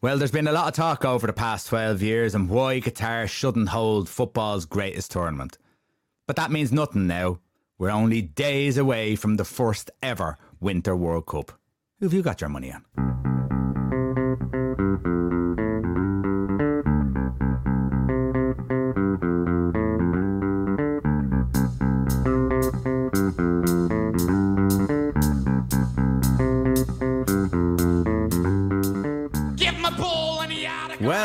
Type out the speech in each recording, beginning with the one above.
Well, there's been a lot of talk over the past 12 years on why Qatar shouldn't hold football's greatest tournament. But that means nothing now. We're only days away from the first ever Winter World Cup. Who have you got your money on?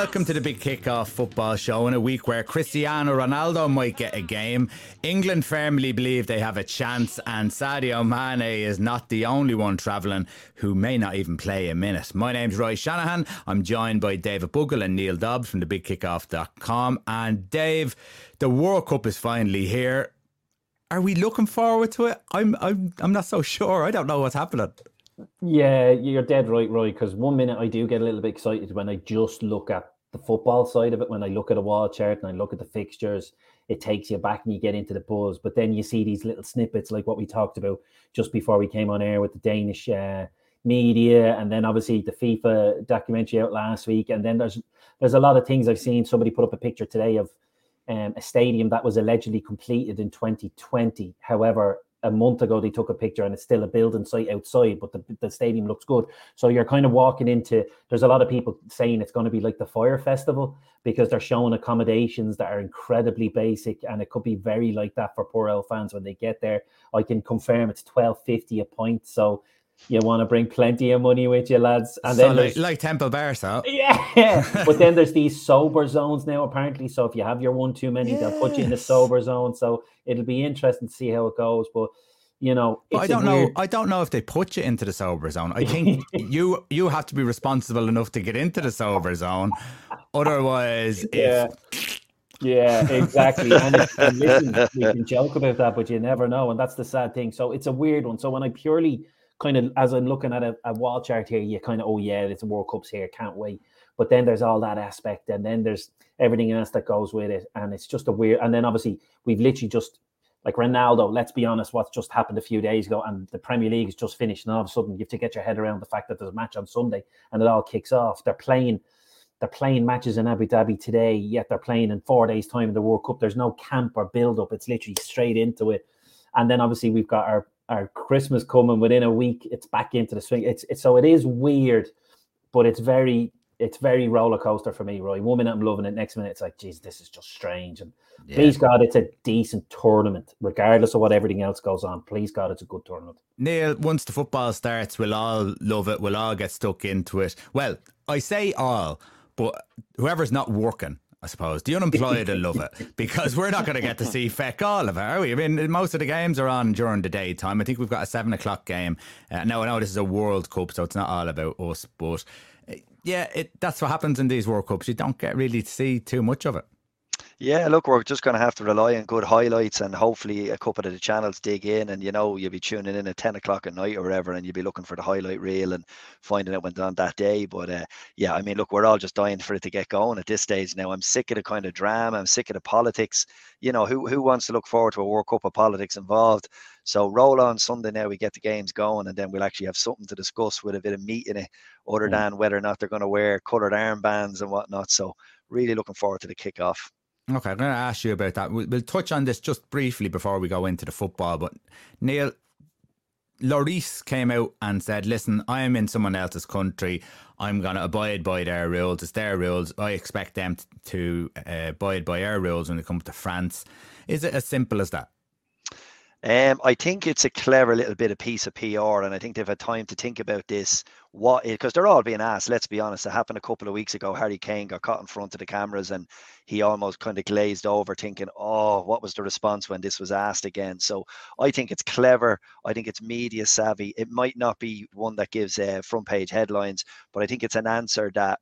Welcome to the big kickoff football show in a week where Cristiano Ronaldo might get a game. England firmly believe they have a chance, and Sadio Mane is not the only one travelling who may not even play a minute. My name's Roy Shanahan. I'm joined by David Bugle and Neil Dobbs from the thebigkickoff.com. And Dave, the World Cup is finally here. Are we looking forward to it? I'm I'm I'm not so sure. I don't know what's happening. Yeah, you're dead right, Roy. Because one minute I do get a little bit excited when I just look at the football side of it. When I look at a wall chart and I look at the fixtures, it takes you back and you get into the buzz. But then you see these little snippets, like what we talked about just before we came on air with the Danish uh, media, and then obviously the FIFA documentary out last week. And then there's there's a lot of things I've seen. Somebody put up a picture today of um, a stadium that was allegedly completed in 2020. However, a month ago they took a picture and it's still a building site outside, but the, the stadium looks good. So you're kind of walking into there's a lot of people saying it's going to be like the Fyre Festival because they're showing accommodations that are incredibly basic and it could be very like that for poor old fans when they get there. I can confirm it's twelve fifty a point. So you want to bring plenty of money with you, lads. And so then like, like Temple Bar, so yeah. but then there's these sober zones now, apparently. So if you have your one too many, yes. they'll put you in the sober zone. So it'll be interesting to see how it goes. But you know, I don't know. I don't know if they put you into the sober zone. I think you you have to be responsible enough to get into the sober zone. Otherwise, yeah. If, yeah, exactly. and, and listen, we can joke about that, but you never know, and that's the sad thing. So it's a weird one. So when I purely kind of as I'm looking at a, a wall chart here, you kind of oh yeah, it's World Cups here, can't wait. But then there's all that aspect, and then there's everything else that goes with it, and it's just a weird. And then obviously we've literally just like Ronaldo. Let's be honest, what's just happened a few days ago, and the Premier League is just finished, and all of a sudden you have to get your head around the fact that there's a match on Sunday, and it all kicks off. They're playing. They're playing matches in Abu Dhabi today, yet they're playing in four days' time in the World Cup. There's no camp or build up. It's literally straight into it. And then obviously we've got our our Christmas coming within a week. It's back into the swing. It's, it's so it is weird, but it's very it's very roller coaster for me, Roy. One minute I'm loving it, next minute it's like, geez, this is just strange. And yeah. please God, it's a decent tournament, regardless of what everything else goes on. Please God, it's a good tournament. Neil, once the football starts, we'll all love it. We'll all get stuck into it. Well, I say all, but whoever's not working I suppose. The unemployed will love it because we're not going to get to see feck all of it, are we? I mean, most of the games are on during the daytime. I think we've got a seven o'clock game. Uh, no, I know this is a World Cup, so it's not all about us, but uh, yeah, it, that's what happens in these World Cups. You don't get really to see too much of it. Yeah, look, we're just going to have to rely on good highlights and hopefully a couple of the channels dig in. And, you know, you'll be tuning in at 10 o'clock at night or whatever, and you'll be looking for the highlight reel and finding out went on that day. But uh, yeah, I mean, look, we're all just dying for it to get going at this stage now. I'm sick of the kind of drama. I'm sick of the politics. You know, who, who wants to look forward to a World Cup of politics involved? So roll on Sunday now. We get the games going, and then we'll actually have something to discuss with a bit of meat in it, other mm. than whether or not they're going to wear coloured armbands and whatnot. So really looking forward to the kickoff. Okay, I'm going to ask you about that. We'll, touch on this just briefly before we go into the football. But Neil, Lloris came out and said, "Listen, I am in someone else's country. I'm going to abide by their rules. It's their rules. I expect them to uh, abide by our rules when it comes to France." Is it as simple as that? Um, I think it's a clever little bit of piece of PR, and I think they've had time to think about this. What because they're all being asked. Let's be honest. It happened a couple of weeks ago. Harry Kane got caught in front of the cameras, and he almost kind of glazed over, thinking, "Oh, what was the response when this was asked again?" So I think it's clever. I think it's media savvy. It might not be one that gives uh, front page headlines, but I think it's an answer that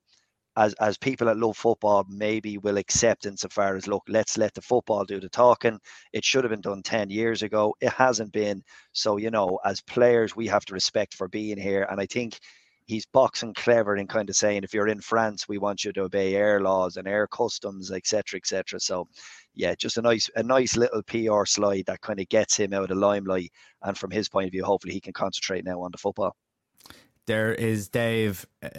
as as people that love football maybe will accept insofar as look, let's let the football do the talking. It should have been done 10 years ago. It hasn't been. So, you know, as players, we have to respect for being here. And I think he's boxing clever in kind of saying if you're in France, we want you to obey air laws and air customs, etc., etc. So yeah, just a nice a nice little PR slide that kind of gets him out of the limelight. And from his point of view, hopefully he can concentrate now on the football. There is Dave uh,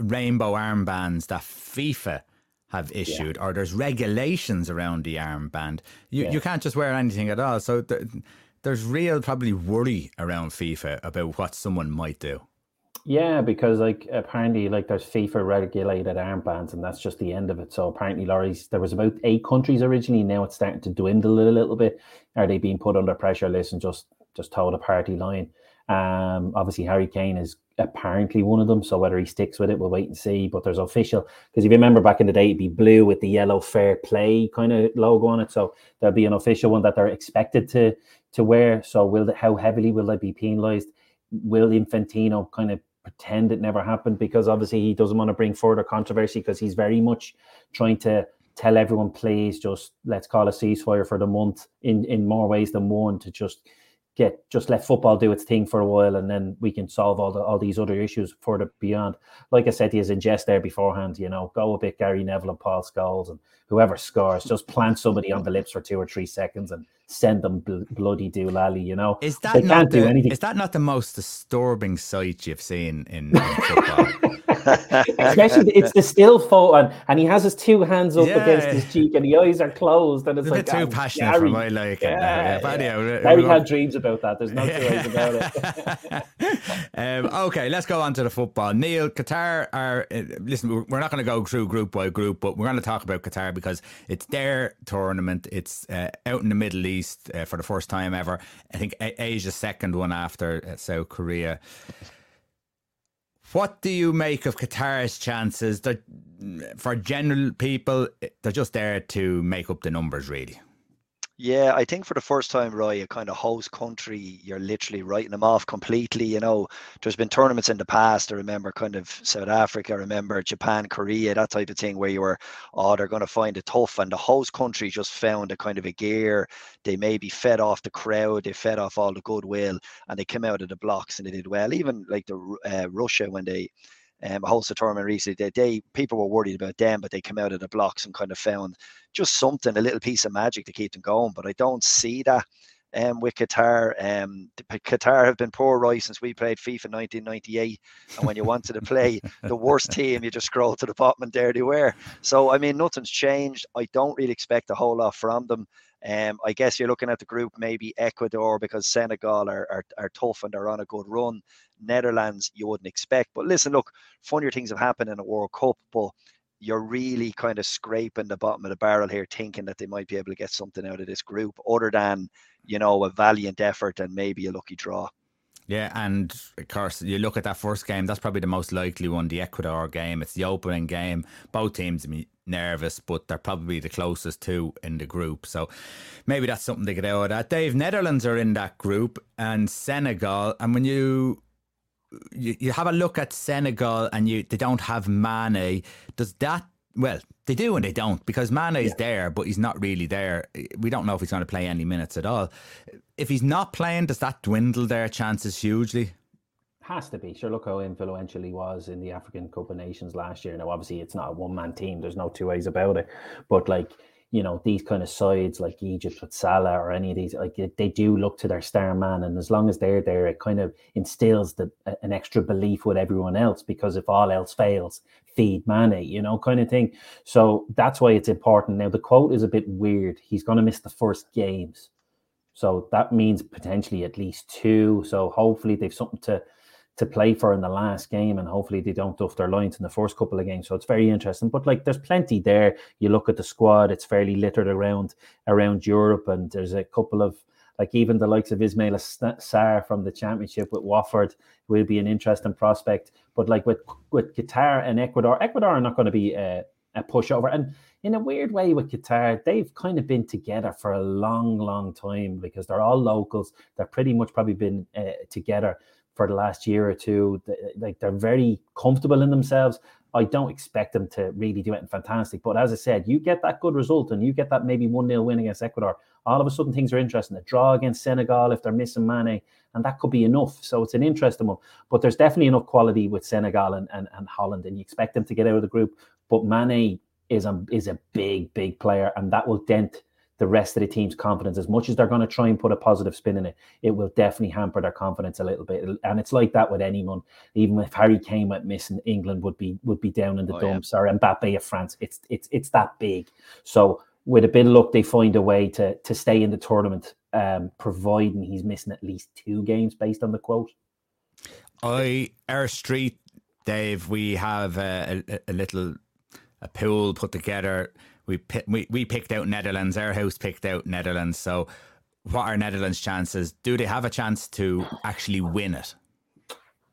rainbow armbands that FIFA have issued, yeah. or there's regulations around the armband. You yeah. you can't just wear anything at all. So th- there's real probably worry around FIFA about what someone might do. Yeah, because like apparently like there's FIFA regulated armbands and that's just the end of it. So apparently Lloris there was about eight countries originally, now it's starting to dwindle a little bit. Are they being put under pressure? Listen, just just told a party line. Um obviously Harry Kane is apparently one of them. So whether he sticks with it, we'll wait and see. But there's official because if you remember back in the day, it'd be blue with the yellow fair play kind of logo on it. So there'll be an official one that they're expected to to wear. So will the, how heavily will they be penalised? Will Infantino kind of pretend it never happened because obviously he doesn't want to bring further controversy because he's very much trying to tell everyone, please just let's call a ceasefire for the month in in more ways than one to just get just let football do its thing for a while and then we can solve all the all these other issues further beyond. Like I said, he is in jest there beforehand, you know, go a bit Gary Neville and Paul Scholes and whoever scores, just plant somebody on the lips for two or three seconds and send them bl- bloody doolally, you know. Is that they not the, Is that not the most disturbing sight you've seen in, in football? Especially, it's the still photo, and, and he has his two hands up yeah. against his cheek, and the eyes are closed, and it's, it's like too passionate Gary. for my like. Yeah, yeah. Gary had dreams about that. There's no two ways about it. um, okay, let's go on to the football. Neil, Qatar are uh, listen. We're not going to go through group by group, but we're going to talk about Qatar because it's their tournament. It's uh, out in the Middle East uh, for the first time ever. I think Asia's second one after uh, South Korea. What do you make of Qatar's chances? They're, for general people, they're just there to make up the numbers, really. Yeah, I think for the first time, Roy, a kind of host country, you're literally writing them off completely. You know, there's been tournaments in the past. I remember kind of South Africa, I remember Japan, Korea, that type of thing, where you were, oh, they're going to find it tough. And the host country just found a kind of a gear. They maybe fed off the crowd, they fed off all the goodwill, and they came out of the blocks and they did well. Even like the uh, Russia when they um, hosted tournament recently. They, they people were worried about them, but they came out of the blocks and kind of found just something, a little piece of magic to keep them going. But I don't see that. Um, with Qatar. Um, Qatar have been poor, right, since we played FIFA 1998. And when you wanted to play the worst team, you just scroll to the bottom and there they were. So, I mean, nothing's changed. I don't really expect a whole lot from them. Um, I guess you're looking at the group, maybe Ecuador, because Senegal are, are, are tough and they're on a good run. Netherlands, you wouldn't expect. But listen, look, funnier things have happened in a World Cup, but you're really kind of scraping the bottom of the barrel here, thinking that they might be able to get something out of this group other than, you know, a valiant effort and maybe a lucky draw. Yeah, and of course, you look at that first game, that's probably the most likely one, the Ecuador game. It's the opening game. Both teams be nervous, but they're probably the closest two in the group. So maybe that's something to get out of that. Dave, Netherlands are in that group and Senegal. And when you you, you have a look at Senegal and you they don't have Mane. Does that well, they do and they don't because Mane is yeah. there, but he's not really there. We don't know if he's going to play any minutes at all. If he's not playing, does that dwindle their chances hugely? Has to be. Sure, look how influential he was in the African Cup of Nations last year. Now, obviously, it's not a one man team. There's no two ways about it. But like you know these kind of sides like Egypt with Salah or any of these like they do look to their star man and as long as they're there it kind of instills the an extra belief with everyone else because if all else fails feed Mane you know kind of thing so that's why it's important now the quote is a bit weird he's going to miss the first games so that means potentially at least two so hopefully they've something to to play for in the last game, and hopefully they don't duff their lines in the first couple of games. So it's very interesting. But like, there's plenty there. You look at the squad; it's fairly littered around around Europe, and there's a couple of like even the likes of Ismaila Sarr from the Championship with Watford will be an interesting prospect. But like with with Qatar and Ecuador, Ecuador are not going to be a, a pushover. And in a weird way with Qatar, they've kind of been together for a long, long time because they're all locals. They're pretty much probably been uh, together for the last year or two. Like they're very comfortable in themselves. I don't expect them to really do anything fantastic. But as I said, you get that good result and you get that maybe 1 0 win against Ecuador. All of a sudden, things are interesting. A draw against Senegal if they're missing Mane, and that could be enough. So it's an interesting one. But there's definitely enough quality with Senegal and, and, and Holland, and you expect them to get out of the group. But Mane is a, is a big, big player, and that will dent the rest of the team's confidence. As much as they're going to try and put a positive spin in it, it will definitely hamper their confidence a little bit. And it's like that with anyone. Even if Harry Kane went missing, England would be would be down in the oh, dumps. Yeah. Or Mbappe of France, it's it's it's that big. So with a bit of luck, they find a way to to stay in the tournament, um, providing he's missing at least two games based on the quote. I our street, Dave. We have a, a, a little a pool put together we, we we picked out Netherlands. Our house picked out Netherlands. So, what are Netherlands' chances? Do they have a chance to actually win it?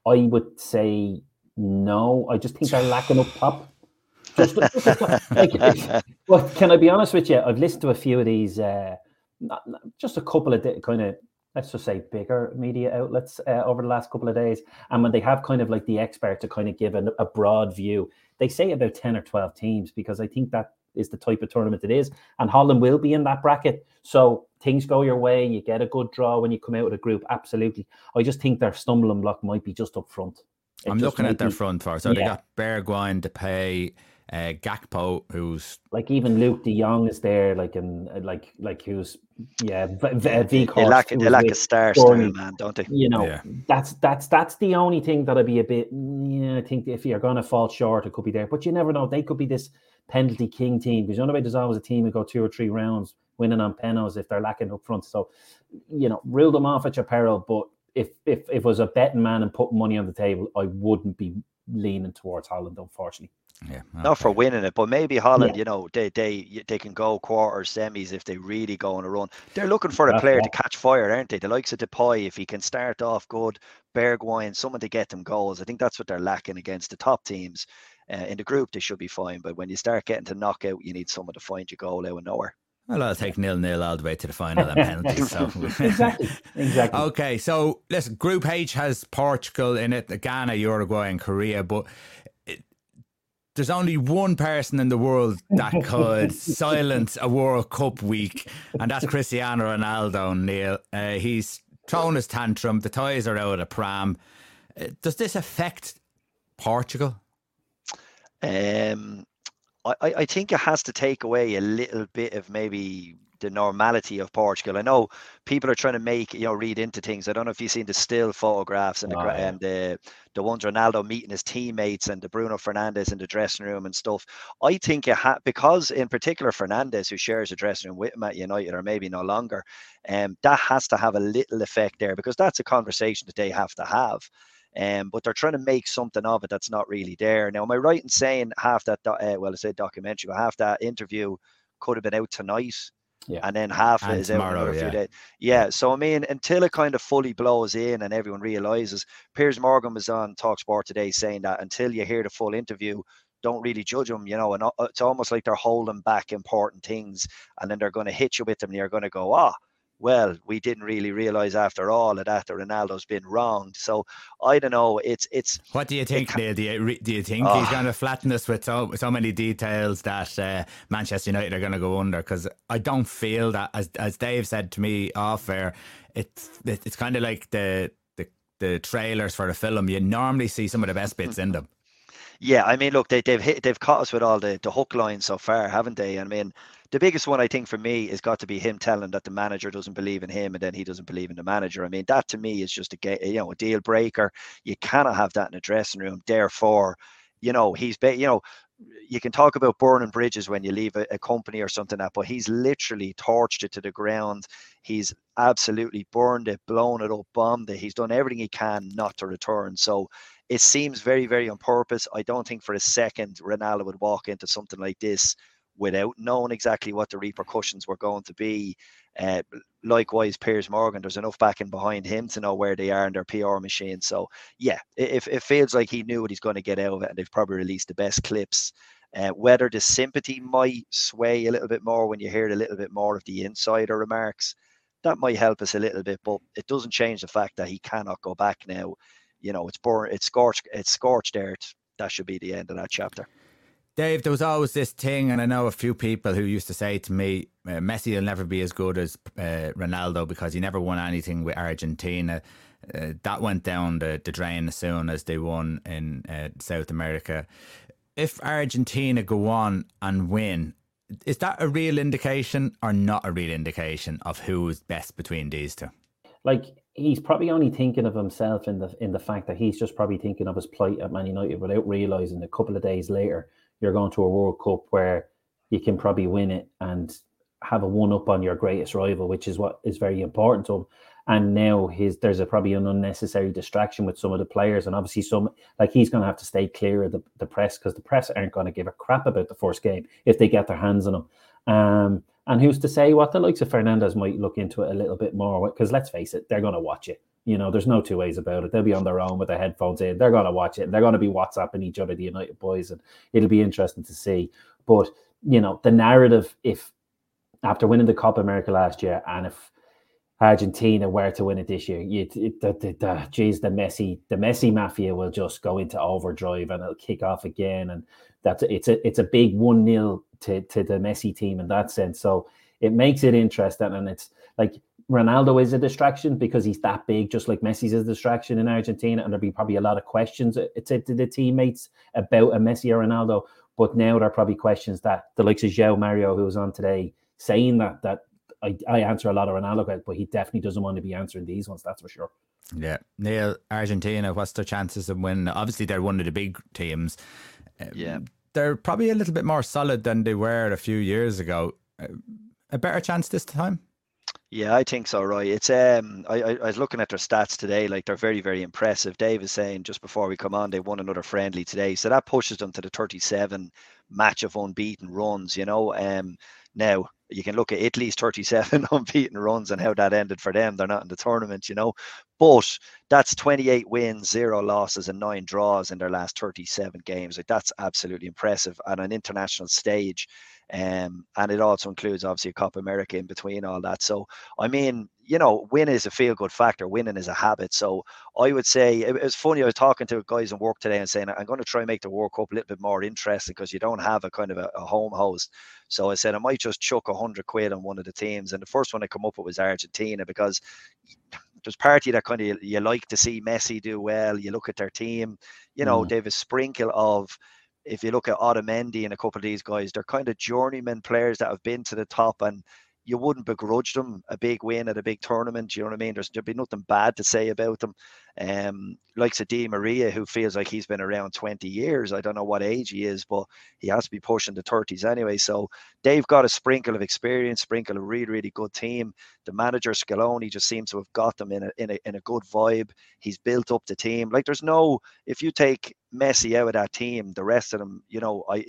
I would say no. I just think they're lacking up top. Just, like, well, can I be honest with you? I've listened to a few of these, uh, not, not, just a couple of kind of let's just say bigger media outlets uh, over the last couple of days, and when they have kind of like the expert to kind of give a, a broad view, they say about ten or twelve teams because I think that is the type of tournament it is. And Holland will be in that bracket. So things go your way, you get a good draw when you come out of the group. Absolutely. I just think their stumbling block might be just up front. It I'm looking at their be, front for. So yeah. they got Bergwijn, Depay, uh, Gakpo, who's like even Luuk De Jong is there, like and like like who's yeah, v- v- v- they lack they lack a star still, man, don't they? You know, yeah. that's that's that's the only thing that'd be a bit. Yeah, I think if you're gonna fall short, it could be there, but you never know. They could be this penalty king team because you know there's always a team who go two or three rounds winning on penalties if they're lacking up front. So, you know, rule them off at your peril. But if if, if it was a betting man and putting money on the table, I wouldn't be leaning towards Holland, unfortunately. Yeah, okay. not for winning it, but maybe Holland. Yeah. You know, they they they can go quarters, semis if they really go on a run. They're looking for a player to catch fire, aren't they? The likes of Depay, if he can start off good, Bergwijn, someone to get them goals. I think that's what they're lacking against the top teams. Uh, in the group, they should be fine, but when you start getting to knockout, you need someone to find your goal out of nowhere. Well, I'll take nil nil all the way to the final and penalties. So. exactly, exactly. Okay, so listen, Group H has Portugal in it, Ghana, Uruguay, and Korea, but there's only one person in the world that could silence a World Cup week, and that's Cristiano Ronaldo. Neil, uh, he's thrown his tantrum. The ties are out of the pram. Uh, does this affect Portugal? Um, I, I think it has to take away a little bit of maybe the normality of Portugal. I know people are trying to make you know read into things. I don't know if you've seen the still photographs and the oh, yeah. and the the ones Ronaldo meeting his teammates and the Bruno Fernandes in the dressing room and stuff. I think it ha- because in particular Fernandes, who shares a dressing room with him at United, or maybe no longer, um, that has to have a little effect there because that's a conversation that they have to have. Um, but they're trying to make something of it that's not really there. Now, am I right in saying half that, do- uh, well, I said documentary, but half that interview could have been out tonight? Yeah. And then half and it is tomorrow, out in yeah. Yeah. So I mean, until it kind of fully blows in and everyone realizes, Piers Morgan was on Talksport today saying that until you hear the full interview, don't really judge them, you know, and uh, it's almost like they're holding back important things, and then they're going to hit you with them, and you're going to go, ah, well, we didn't really realize after all that after Ronaldo's been wronged. So I don't know. It's it's. What do you think, Neil? Do you do you think he's going to flatten us with so so many details that uh, Manchester United are going to go under? Because I don't feel that, as as Dave said to me off air, it's it's kind of like the the the trailers for the film. You normally see some of the best bits in them. Yeah, I mean, look, they, they've hit, they've caught us with all the, the hook lines so far, haven't they? I mean, the biggest one I think for me has got to be him telling that the manager doesn't believe in him and then he doesn't believe in the manager. I mean, that to me is just a you know a deal breaker. You cannot have that in a dressing room. Therefore, you know he's you know you can talk about burning bridges when you leave a, a, company or something like that, but he's literally torched it to the ground. He's absolutely burned it, blown it up, bombed it. He's done everything he can not to return. So it seems very, very on purpose. I don't think for a second Ronaldo would walk into something like this without knowing exactly what the repercussions were going to be. Uh, likewise, Piers Morgan, there's enough backing behind him to know where they are in their PR machine. So, yeah, it, it feels like he knew what he's going to get out of it, and they've probably released the best clips. Uh, whether the sympathy might sway a little bit more when you hear a little bit more of the insider remarks, that might help us a little bit, but it doesn't change the fact that he cannot go back now. You know, it's born, it's scorched, it's scorched earth. That should be the end of that chapter. Dave, there was always this thing, and I know a few people who used to say to me, uh, Messi will never be as good as uh, Ronaldo because he never won anything with Argentina. Uh, that went down the, the drain as soon as they won in uh, South America. If Argentina go on and win, is that a real indication or not a real indication of who's best between these two? Like he's probably only thinking of himself in the in the fact that he's just probably thinking of his plight at Man United without realizing a couple of days later you're going to a World Cup where you can probably win it and have a one up on your greatest rival, which is what is very important to him. And now his there's a probably an unnecessary distraction with some of the players, and obviously some like he's going to have to stay clear of the, the press because the press aren't going to give a crap about the first game if they get their hands on him. Um, and who's to say what the likes of Fernandes might look into it a little bit more? Because let's face it, they're going to watch it. You know, there's no two ways about it. They'll be on their own with their headphones in. They're going to watch it. And they're going to be WhatsApping each other, the United boys, and it'll be interesting to see. But you know, the narrative, if after winning the Copa America last year, and if Argentina were to win it this year, you, the, the, the, geez, the Messi, the Messi mafia will just go into overdrive and it'll kick off again, and that's it's a it's a big one 0 to to the Messi team in that sense. So it makes it interesting, and it's like Ronaldo is a distraction because he's that big, just like Messi's is a distraction in Argentina, and there'll be probably a lot of questions uh, to, to the teammates about a Messi or Ronaldo. But now there are probably questions that the likes of João Mario, who was on today, saying that that I, I answer a lot of Ronaldo, but he definitely doesn't want to be answering these ones. That's for sure. Yeah, Neil, Argentina. What's their chances of winning? Obviously, they're one of the big teams. Yeah, they're probably a little bit more solid than they were a few years ago. A better chance this time. Yeah, I think so, Roy. It's um, I, I, was looking at their stats today. Like they're very, very impressive. Dave is saying just before we come on, they won another friendly today, so that pushes them to the 37 match of unbeaten runs. You know, um, now you can look at Italy's 37 unbeaten runs and how that ended for them. They're not in the tournament, you know, but that's 28 wins, zero losses, and nine draws in their last 37 games. Like that's absolutely impressive on an international stage. Um, and it also includes obviously a Copa America in between all that. So, I mean, you know, win is a feel good factor. Winning is a habit. So, I would say it, was funny. I was talking to guys in work today and saying I'm going to try and make the World Cup a little bit more interesting because you don't have a kind of a, a, home host. So I said I might just chuck a hundred quid on one of the teams, and the first one I come up with was Argentina because there's party that kind of you, like to see Messi do well. You look at their team, you know, mm. they have a sprinkle of if you look at Otamendi and a couple of these guys, they're kind of journeyman players that have been to the top and you wouldn't begrudge them a big win at a big tournament. You know what I mean? There's there'd be nothing bad to say about them. Um, like Di Maria, who feels like he's been around 20 years. I don't know what age he is, but he has to be pushing the 30s anyway. So they've got a sprinkle of experience, sprinkle a really, really good team. The manager Scaloni just seems to have got them in a in a in a good vibe. He's built up the team. Like there's no if you take Messi out of that team, the rest of them, you know, I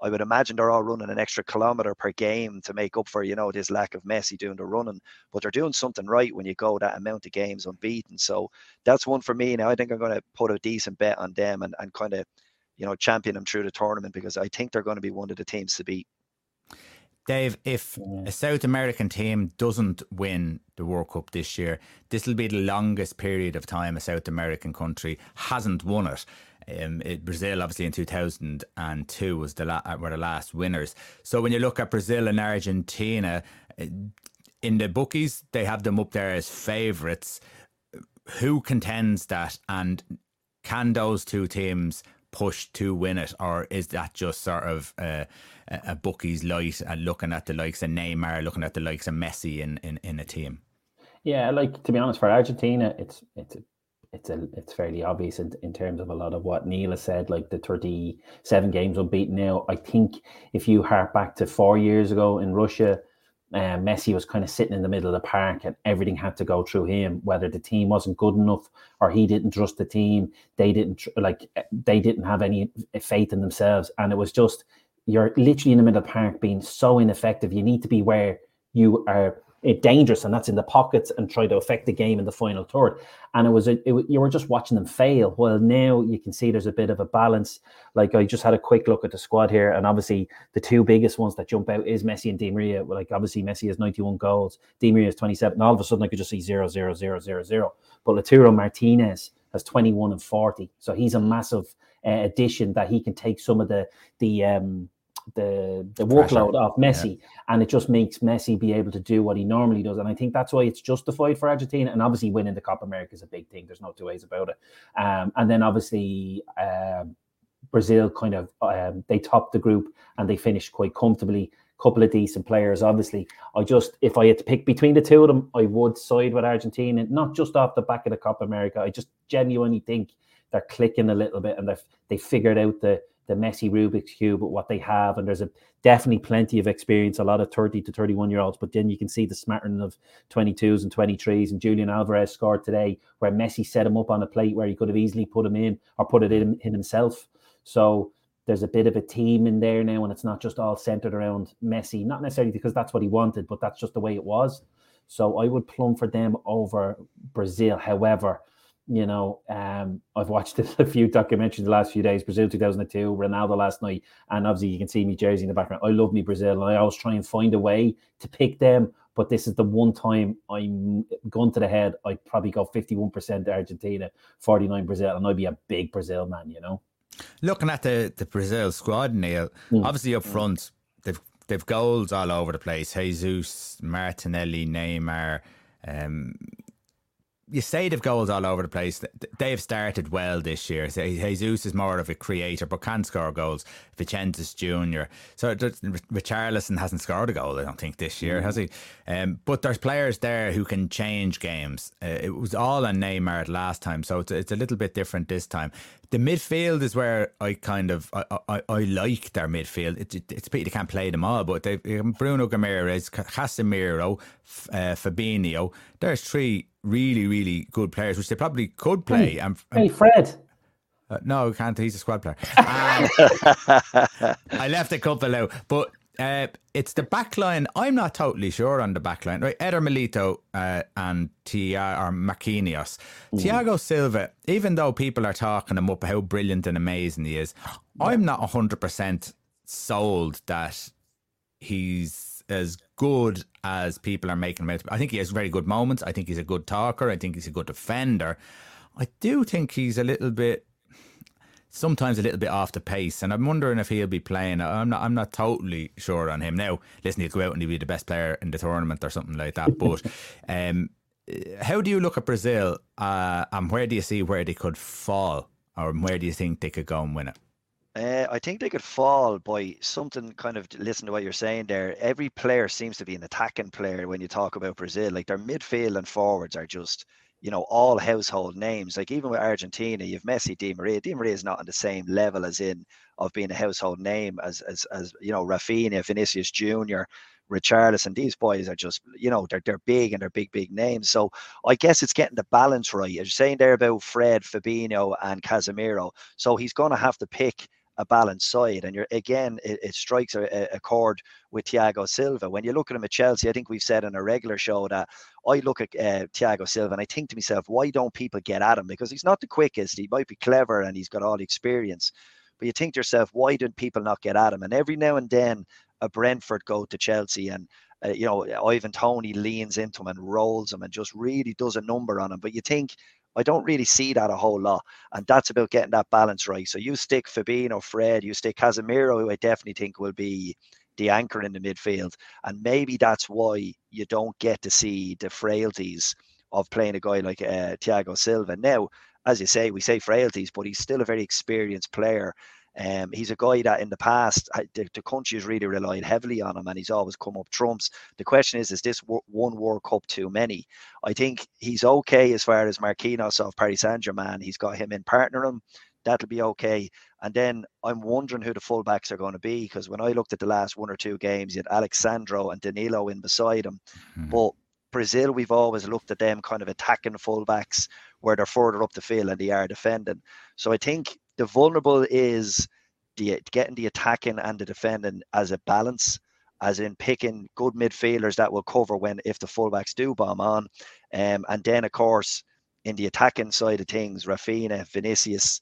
I would imagine they're all running an extra kilometer per game to make up for, you know, this lack of Messi doing the running. But they're doing something right when you go that amount of games unbeaten. So that's one for me. Now I think I'm going to put a decent bet on them and, and kind of, you know, champion them through the tournament because I think they're going to be one of the teams to beat. Dave, if a South American team doesn't win the World Cup this year, this will be the longest period of time a South American country hasn't won it. Um, it, Brazil, obviously, in 2002 was the la- were the last winners. So when you look at Brazil and Argentina, uh, in the bookies, they have them up there as favourites. Who contends that, and can those two teams push to win it, or is that just sort of uh, a bookie's light and looking at the likes of Neymar, looking at the likes of Messi in, in, in a team? Yeah, like to be honest, for Argentina, it's it's it's a it's fairly obvious in, in terms of a lot of what Neil has said, like the 37 games unbeaten now. I think if you hark back to four years ago in Russia, uh, Messi was kind of sitting in the middle of the park and everything had to go through him, whether the team wasn't good enough or he didn't trust the team. They didn't like they didn't have any faith in themselves. And it was just you're literally in the middle of the park being so ineffective. You need to be where you are dangerous, and that's in the pockets and try to affect the game in the final third. And it was a, it, you were just watching them fail. Well, now you can see there's a bit of a balance. Like I just had a quick look at the squad here, and obviously the two biggest ones that jump out is Messi and Di Maria. Like obviously Messi has 91 goals, Di Maria has 27. And all of a sudden I could just see zero, zero, zero, zero, zero. But Lautaro Martinez has 21 and 40, so he's a massive uh, addition that he can take some of the the um the the workload of Messi, yeah. and it just makes Messi be able to do what he normally does. And I think that's why it's justified for Argentina. And obviously, winning the Copa America is a big thing. There's no two ways about it. Um, and then obviously. Um, Brazil kind of um, they topped the group and they finished quite comfortably. Couple of decent players, obviously. I just, if I had to pick between the two of them, I would side with Argentina, not just off the back of the Copa America. I just genuinely think they're clicking a little bit and they've they figured out the the Messi Rubik's cube, but what they have, and there's a definitely plenty of experience, a lot of 30 to 31 year olds, but then you can see the smattering of 22s and 23s. And Julian Alvarez scored today where Messi set him up on a plate where he could have easily put him in or put it in, in himself. So there's a bit of a team in there now, and it's not just all centered around Messi, not necessarily because that's what he wanted, but that's just the way it was. So I would plumb for them over Brazil. However, you know, um, I've watched a few documentaries the last few days, Brazil 2002, Ronaldo last night, and obviously you can see me jersey in the background. I love me Brazil, and I always try and find a way to pick them. But this is the one time I'm going to the head. I'd probably go 51% Argentina, 49 Brazil, and I'd be a big Brazil man, you know. Looking at the, the Brazil squad, Neil, mm. obviously up front, they've they've goals all over the place. Jesus, Martinelli, Neymar, um, you say they've goals all over the place. They've started well this year. Jesus is more of a creator, but can score goals. Vinicius Junior. So Richarlison hasn't scored a goal, I don't think, this year, has he? Um, but there's players there who can change games. Uh, it was all on Neymar last time, so it's, it's a little bit different this time. The midfield is where I kind of I, I, I like their midfield. It, it, it's pity they can't play them all, but they Bruno Guimaraes, Casemiro, uh, Fabinho. There's three really, really good players, which they probably could play. Hey, and, and, hey Fred. Uh, no, can't. He's a squad player. Um, I left a couple out, but uh, it's the back line. I'm not totally sure on the back line. Right, Eder Militao uh, and Tia or Marquinhos. Mm. Thiago Silva, even though people are talking him up how brilliant and amazing he is, yeah. I'm not 100% sold that he's as good as people are making him out. I think he has very good moments. I think he's a good talker. I think he's a good defender. I do think he's a little bit sometimes a little bit off the pace, and I'm wondering if he'll be playing. I'm not. I'm not totally sure on him now. Listen, he'll go out and he'll be the best player in the tournament or something like that. But um, how do you look at Brazil, uh, and where do you see where they could fall, or where do you think they could go and win it? Uh, I think they could fall by something kind of listen to what you're saying there. Every player seems to be an attacking player when you talk about Brazil. Like their midfield and forwards are just, you know, all household names. Like even with Argentina, you've Messi, Di Maria. Di Maria is not on the same level as in of being a household name as as as you know Rafinha, Vinicius Junior. Richarlison, these boys are just, you know, they're they're big and they're big, big names. So I guess it's getting the balance right. As you're saying there about Fred, Fabinho, and Casemiro. So he's going to have to pick a balanced side. And you're again, it, it strikes a, a, chord with Thiago Silva. When you look at him at Chelsea, I think we've said on a regular show that I look at uh, Thiago Silva and I think to myself, why don't people get at him? Because he's not the quickest. He might be clever and he's got all the experience. But you think to yourself, why did people not get at him? And every now and then, a Brentford go to Chelsea and uh, you know Ivan Toney leans into him and rolls him and just really does a number on him. But you think I don't really see that a whole lot. And that's about getting that balance right. So you stick Fabinho, Fred, you stick Casemiro, who I definitely think will be the anchor in the midfield. And maybe that's why you don't get to see the frailties of playing a guy like uh, Thiago Silva. Now, as you say, we say frailties, but he's still a very experienced player. Um, he's a guy that in the past the, the country has really relied heavily on him, and he's always come up trumps. The question is, is this one World Cup too many? I think he's okay as far as Marquinhos of Paris Saint Germain. He's got him in partnering. That'll be okay. And then I'm wondering who the fullbacks are going to be because when I looked at the last one or two games, you had Alex Sandro and Danilo in beside him. Mm-hmm. But Brazil, we've always looked at them kind of attacking fullbacks where they're further up the field and they are defending. So I think the vulnerable is the getting the attacking and the defending as a balance, as in picking good midfielders that will cover when if the fullbacks do bomb on, um, and then of course in the attacking side of things, Rafinha, Vinicius,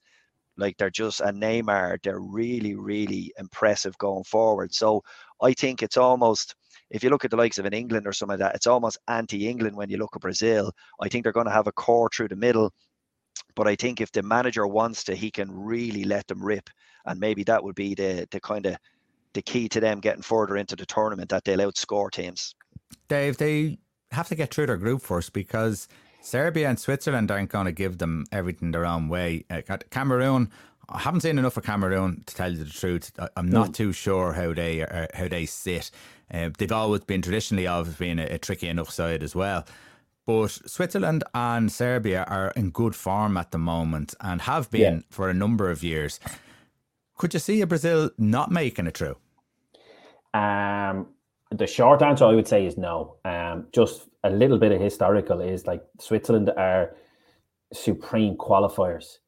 like they're just and Neymar, they're really really impressive going forward. So I think it's almost if you look at the likes of an England or something like that, it's almost anti-England when you look at Brazil. I think they're going to have a core through the middle but I think if the manager wants to, he can really let them rip, and maybe that would be the the kind of the key to them getting further into the tournament that they'll outscore teams. Dave, they have to get through their group first because Serbia and Switzerland aren't going to give them everything their own way. Uh, Cameroon, I haven't seen enough of Cameroon to tell you the truth. I'm not mm. too sure how they are, how they sit. Uh, they've always been traditionally always been a, a, tricky enough side as well. But Switzerland and Serbia are in good form at the moment and have been yeah. for a number of years. Could you see a Brazil not making it through? Um, the short answer I would say is no. Um, just a little bit of historical is like Switzerland are supreme qualifiers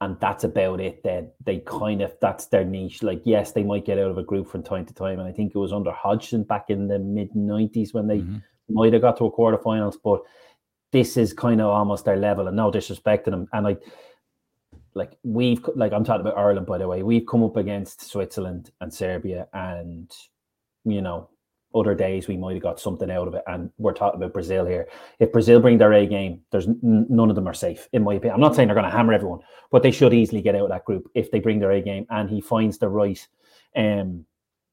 and that's about it then they kind of that's their niche like yes they might get out of a group from time to time and i think it was under hodgson back in the mid 90s when they mm-hmm. Might have got to a quarterfinals but this is kind of almost their level and no disrespect to them and like like we've like i'm talking about ireland by the way we've come up against switzerland and serbia and you know other days we might have got something out of it. And we're talking about Brazil here. If Brazil bring their A game, there's n- none of them are safe, in my opinion. I'm not saying they're going to hammer everyone, but they should easily get out of that group if they bring their A game and he finds the right um,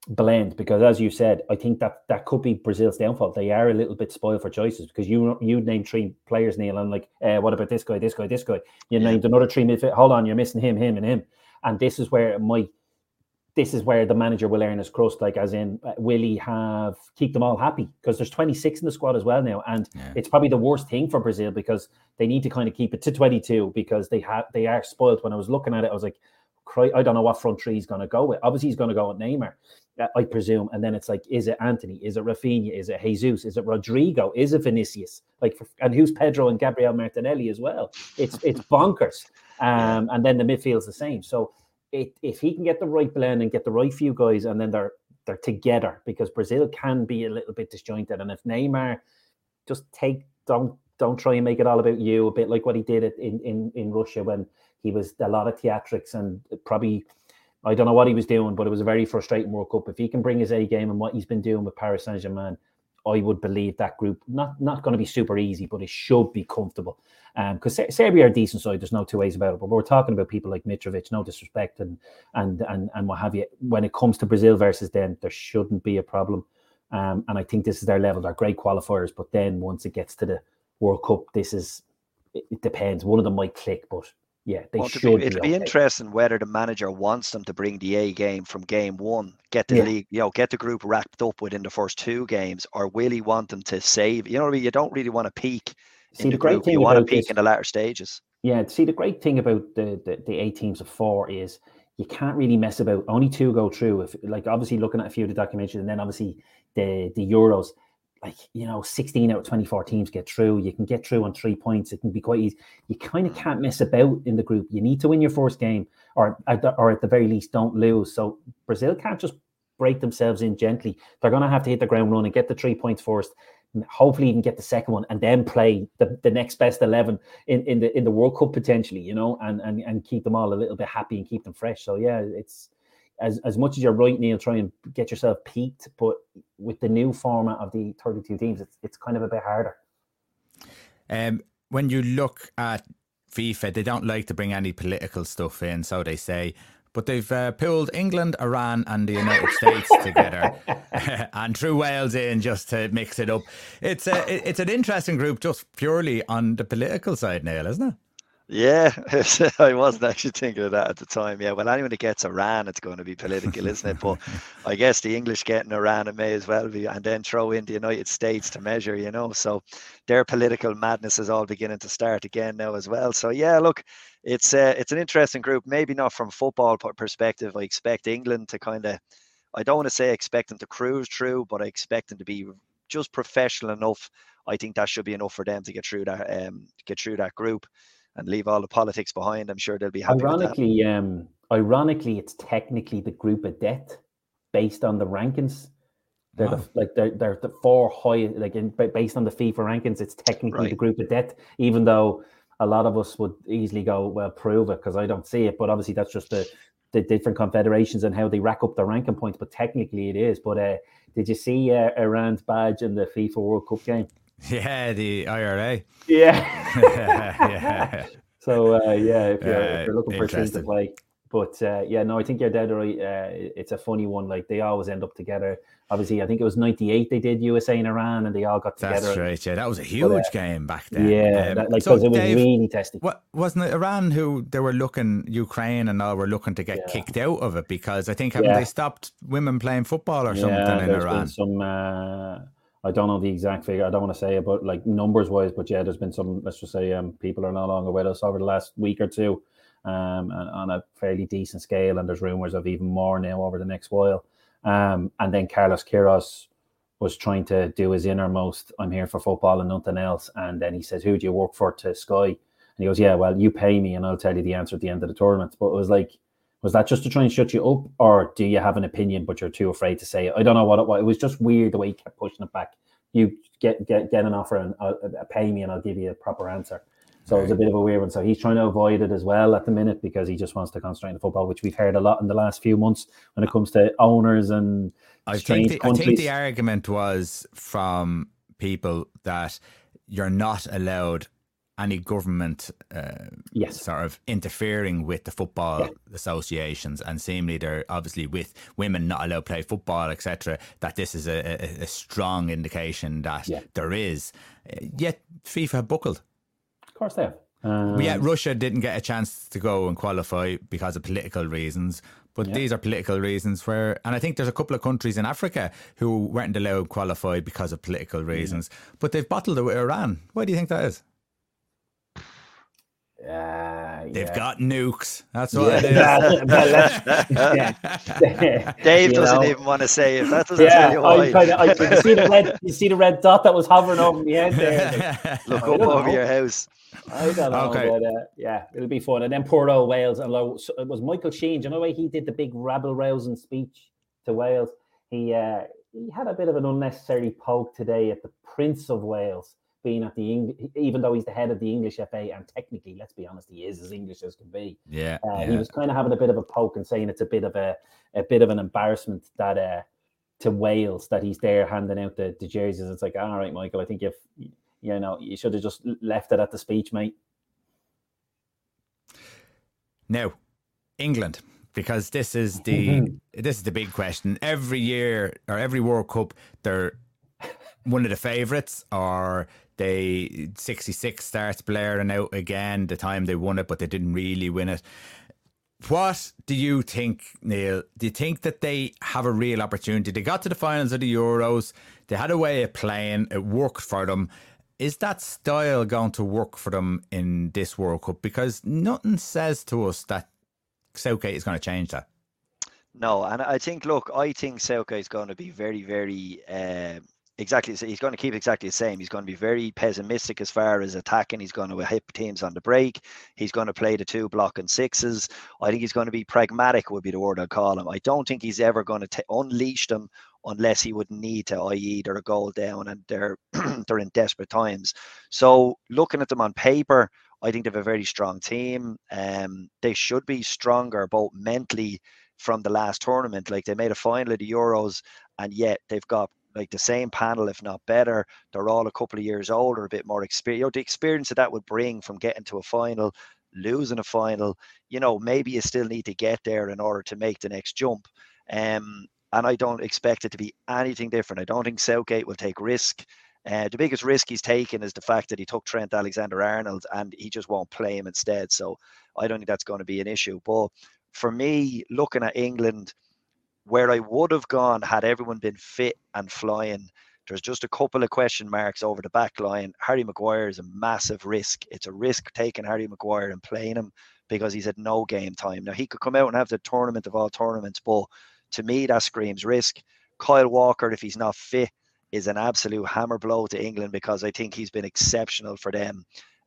blend. Because as you said, I think that that could be Brazil's downfall. They are a little bit spoiled for choices because you you named three players, Neil, and like, uh, what about this guy, this guy, this guy? You named another three midfield. Hold on, you're missing him, him, and him. And this is where my this is where the manager will earn his crust. Like, as in, uh, will he have keep them all happy? Because there's 26 in the squad as well now, and yeah. it's probably the worst thing for Brazil because they need to kind of keep it to 22 because they have they are spoiled. When I was looking at it, I was like, I don't know what front three he's going to go with. Obviously, he's going to go with Neymar, I presume, and then it's like, is it Antony? Is it Rafinha? Is it Jesus? Is it Rodrygo? Is it Vinicius? Like, and who's Pedro and Gabriel Martinelli as well? It's it's bonkers. Um, and then the midfield's the same. So it, if he can get the right blend and get the right few guys, and then they're they're together because Brazil can be a little bit disjointed. And if Neymar just take don't don't try and make it all about you, a bit like what he did in in in Russia when he was a lot of theatrics and probably I don't know what he was doing, but it was a very frustrating World Cup. If he can bring his A game and what he's been doing with Paris Saint Germain, I would believe that group not not going to be super easy, but it should be comfortable. Because um, Serbia are a decent side, there's no two ways about it. But we're talking about people like Mitrovic, no disrespect, and and and and what have you. When it comes to Brazil versus them, there shouldn't be a problem. Um, and I think this is their level. They're great qualifiers, but then once it gets to the World Cup, this is it, it depends. One of them might click, but yeah, they well, should. Be, it'll be, be interesting whether the manager wants them to bring the A game from game one, get the yeah. league, you know, get the group wrapped up within the first two games, or will he want them to save? You know what I mean? You don't really want to peak. See, in the, the great group. thing you want to peak this, in the latter stages. Yeah, see, the great thing about the, the the eight teams of four is you can't really mess about. Only two go through. If like obviously looking at a few of the documentaries, and then obviously the the Euros like you know 16 out of 24 teams get through. You can get through on three points. It can be quite easy. You kind of mm. can't mess about in the group. You need to win your first game or or at the very least don't lose. So brazil can't just break themselves in gently. They're going to have to hit the ground running get the three points first hopefully you can get the second one and then play the, the next best 11 in, in the in the world cup potentially you know and, and and keep them all a little bit happy and keep them fresh. So yeah it's as, as much as you're right, Neil, try and get yourself peaked, but with the new format of the 32 teams, it's it's kind of a bit harder. Um, when you look at FIFA, they don't like to bring any political stuff in, so they say. But they've uh, pulled England, Iran, and the United States together, and threw Wales in just to mix it up. It's a it's an interesting group, just purely on the political side, Neil, isn't it? Yeah, I wasn't actually thinking of that at the time. Yeah, well, anyone that gets Iran, it's going to be political, isn't it? But I guess the English getting Iran, it may as well be, and then throw in the United States to measure, you know. So their political madness is all beginning to start again now as well. So yeah, look, it's uh, it's an interesting group. Maybe not from football perspective. I expect England to kind of, I don't want to say expect them to cruise through, but I expect them to be just professional enough. I think that should be enough for them to get through that um, get through that group and leave all the politics behind. I'm sure they'll be happy. Ironically, um, ironically, it's technically the group of death based on the rankings. They're wow. the, like they're they're the four high like in, based on the FIFA rankings. It's technically right. the group of death, even though a lot of us would easily go well prove it because I don't see it. But obviously that's just the the different confederations and how they rack up the ranking points. But technically it is. But uh, did you see uh, Iran's badge in the FIFA World Cup game? Yeah, the IRA. Yeah. yeah. So uh, yeah, if you're, uh, if you're, looking for a team to play, but uh, yeah, no, I think you're dead right. Uh, it's a funny one. Like they always end up together. Obviously, I think it was '98 they did USA and Iran, and they all got together. That's right. Yeah, that was a huge but, uh, game back then. Yeah, um, that, like because so it was Dave, really testing. What wasn't it Iran who they were looking Ukraine and all were looking to get yeah. kicked out of it because I think yeah. they stopped women playing football or yeah, something in Iran? some. I don't know the exact figure. I don't want to say but like numbers wise, but yeah, there's been some. Let's just say um, people are no longer with us over the last week or two um, and on a fairly decent scale. And there's rumours of even more now over the next while. Um, and then Carlos Queiroz was trying to do his innermost. I'm here for football and nothing else. And then he says, "Who do you work for?" To Sky, and he goes, "Yeah, well, you pay me, and I'll tell you the answer at the end of the tournament." But it was like, was that just to try and shut you up, or do you have an opinion but you're too afraid to say it? I don't know what it was. It was just weird the way he kept pushing it back. You get get get an offer and uh, pay me, and I'll give you a proper answer. So it's a bit of a weird one. So he's trying to avoid it as well at the minute because he just wants to concentrate on football, which we've heard a lot in the last few months when it comes to owners and I think the, I think the argument was from people that you're not allowed any government uh, yes. sort of interfering with the football yeah. associations and seemingly they're obviously with women not allowed to play football etc that this is a, a, a strong indication that yeah. there is yet FIFA buckled of course they have. Um, yeah, Russia didn't get a chance to go and qualify because of political reasons. But yeah. these are political reasons where, and I think there's a couple of countries in Africa who weren't allowed to qualify because of political reasons. But they've bottled it with Iran. Why do you think that is? Uh, They've yeah. got nukes. That's what yeah. it is. Dave you doesn't know. even want to say it. That doesn't yeah, tell you why. I kinda, I, you, see the red, you see the red dot that was hovering over my head there. Look up over know. your house. I don't know, okay. but uh, yeah, it'll be fun. And then poor old Wales, and it was Michael Sheen. Do you know why he did the big rabble rousing speech to Wales? He uh, he had a bit of an unnecessary poke today at the Prince of Wales being at the even though he's the head of the English FA, and technically, let's be honest, he is as English as can be. Yeah, uh, yeah. he was kind of having a bit of a poke and saying it's a bit of a a bit of an embarrassment that uh to Wales that he's there handing out the, the jerseys. It's like, all right, Michael, I think you've you know, you should have just left it at the speech, mate. Now, England, because this is the this is the big question. Every year or every World Cup, they're one of the favourites, or they sixty six starts blaring out again. The time they won it, but they didn't really win it. What do you think, Neil? Do you think that they have a real opportunity? They got to the finals of the Euros. They had a way of playing. It worked for them is that style going to work for them in this World Cup? Because nothing says to us that Southgate is going to change that. No, and I think, look, I think Southgate is going to be very, very uh, exactly. He's going to keep exactly the same. He's going to be very pessimistic as far as attacking. He's going to hit teams on the break. He's going to play the two block and sixes. I think he's going to be pragmatic. Would be the word I'd call him. I don't think he's ever going to t- unleash them unless he would need to, i.e., they're a goal down and they're they're in desperate times. So looking at them on paper, I think they have a very strong team. Um, they should be stronger both mentally from the last tournament. Like they made a final of the Euros, and yet they've got like the same panel, if not better. They're all a couple of years older, a bit more experience. You know, the experience that that would bring from getting to a final, losing a final. You know, maybe you still need to get there in order to make the next jump. Um, and I don't expect it to be anything different. I don't think Southgate will take risk. Uh, the biggest risk he's taken is the fact that he took Trent Alexander Arnold and he just won't play him instead. So I don't think that's going to be an issue. But for me, looking at England, where I would have gone had everyone been fit and flying, there's just a couple of question marks over the back line. Harry Maguire is a massive risk. It's a risk taking Harry Maguire and playing him because he's had no game time. Now he could come out and have the tournament of all tournaments, but to me, that screams risk. Kyle Walker, if he's not fit, is an absolute hammer blow to England because I think he's been exceptional for them,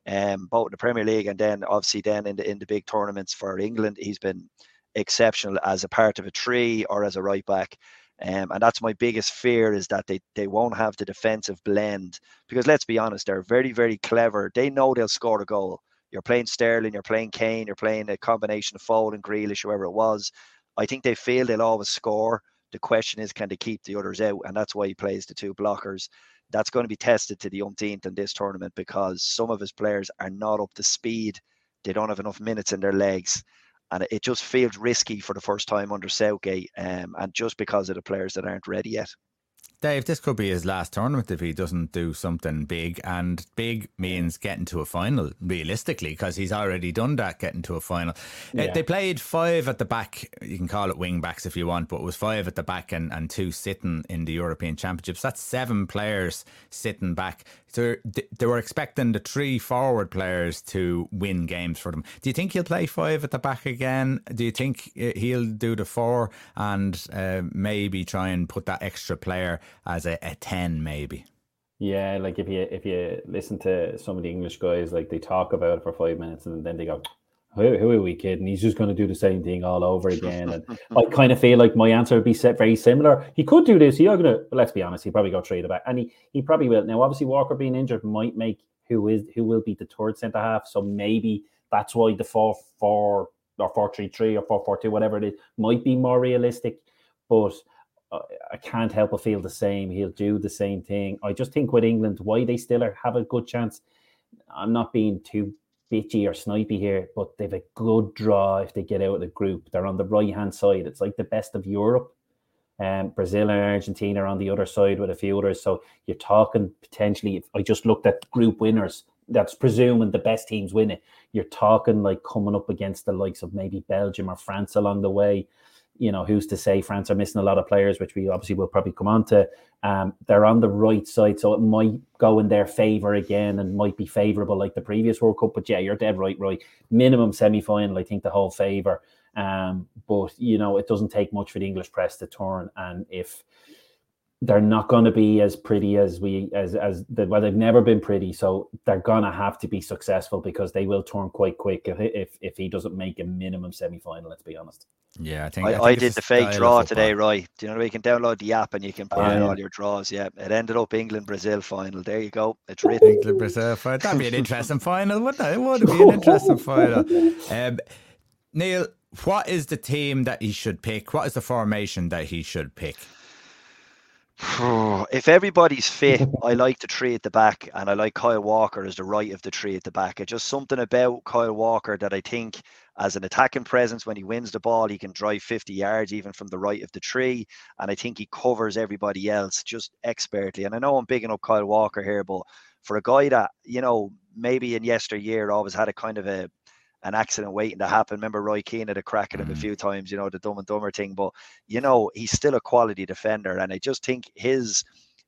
um, both in the Premier League and then obviously then in the in the big tournaments for England. He's been exceptional as a part of a tree or as a right back. Um, and that's my biggest fear is that they, they won't have the defensive blend because let's be honest, they're very, very clever. They know they'll score a goal. You're playing Sterling, you're playing Kane, you're playing a combination of Foden, Grealish, whoever it was. I think they feel they'll always score. The question is, can they keep the others out? And that's why he plays the two blockers. That's going to be tested to the umpteenth in this tournament because some of his players are not up to speed. They don't have enough minutes in their legs. And it just feels risky for the first time under Southgate, um, and just because of the players that aren't ready yet. Dave, this could be his last tournament if he doesn't do something big. And big means getting to a final, realistically, because he's already done that, getting to a final. Yeah. They played five at the back. You can call it wing backs if you want, but it was five at the back and, and two sitting in the European Championships. That's seven players sitting back. So they were expecting the three forward players to win games for them. Do you think he'll play five at the back again? Do you think uh, he'll do the four and uh, maybe try and put that extra player as a, a 10 maybe? Yeah, like if you if you listen to some of the English guys, like they talk about it for five minutes and then they go, who, who are we kidding? He's just going to do the same thing all over again. And I kind of feel like my answer would be set very similar. He could do this. He's going to, let's be honest, he probably got trade it back. And he, he probably will. Now, obviously, Walker being injured might make who is who will be the third centre half. So maybe that's why the 4 4 or 4 3 3 or 4 4 2, whatever it is, might be more realistic. But I can't help but feel the same. He'll do the same thing. I just think with England, why they still are, have a good chance. I'm not being too bitchy or snipey here, but they've a good draw if they get out of the group. They're on the right hand side. It's like the best of Europe. Um, Brazil and Argentina are on the other side with a few others. So you're talking potentially, if I just looked at group winners, that's presuming the best teams win it. You're talking like coming up against the likes of maybe Belgium or France along the way you know, who's to say France are missing a lot of players, which we obviously will probably come on to. Um, they're on the right side, so it might go in their favour again and might be favourable like the previous World Cup. But yeah, you're dead right, right. Minimum semi final, I think the whole favour. Um, but you know, it doesn't take much for the English press to turn, and if they're not going to be as pretty as we as as the, well they've never been pretty so they're going to have to be successful because they will turn quite quick if if, if he doesn't make a minimum semi-final let's be honest. Yeah i think i, I, think I did the fake draw today right do you know you can download the app and you can put in all your draws? Yeah it ended up england brazil final. There you go. It's written. England brazil final that'd be an interesting final wouldn't it? It would be an interesting final. Um, neil what is the team that he should pick? What is the formation that he should pick if everybody's fit, I like the tree at the back, and I like Kyle Walker as the right of the tree at the back. It's just something about Kyle Walker that I think, as an attacking presence, when he wins the ball, he can drive 50 yards even from the right of the tree, and I think he covers everybody else just expertly. And I know I'm bigging up Kyle Walker here, but for a guy that you know maybe in yesteryear always had a kind of a an accident waiting to happen. Remember Roy Keane had a crack at him mm. a few times, you know, the dumb and dumber thing. But you know, he's still a quality defender, and I just think his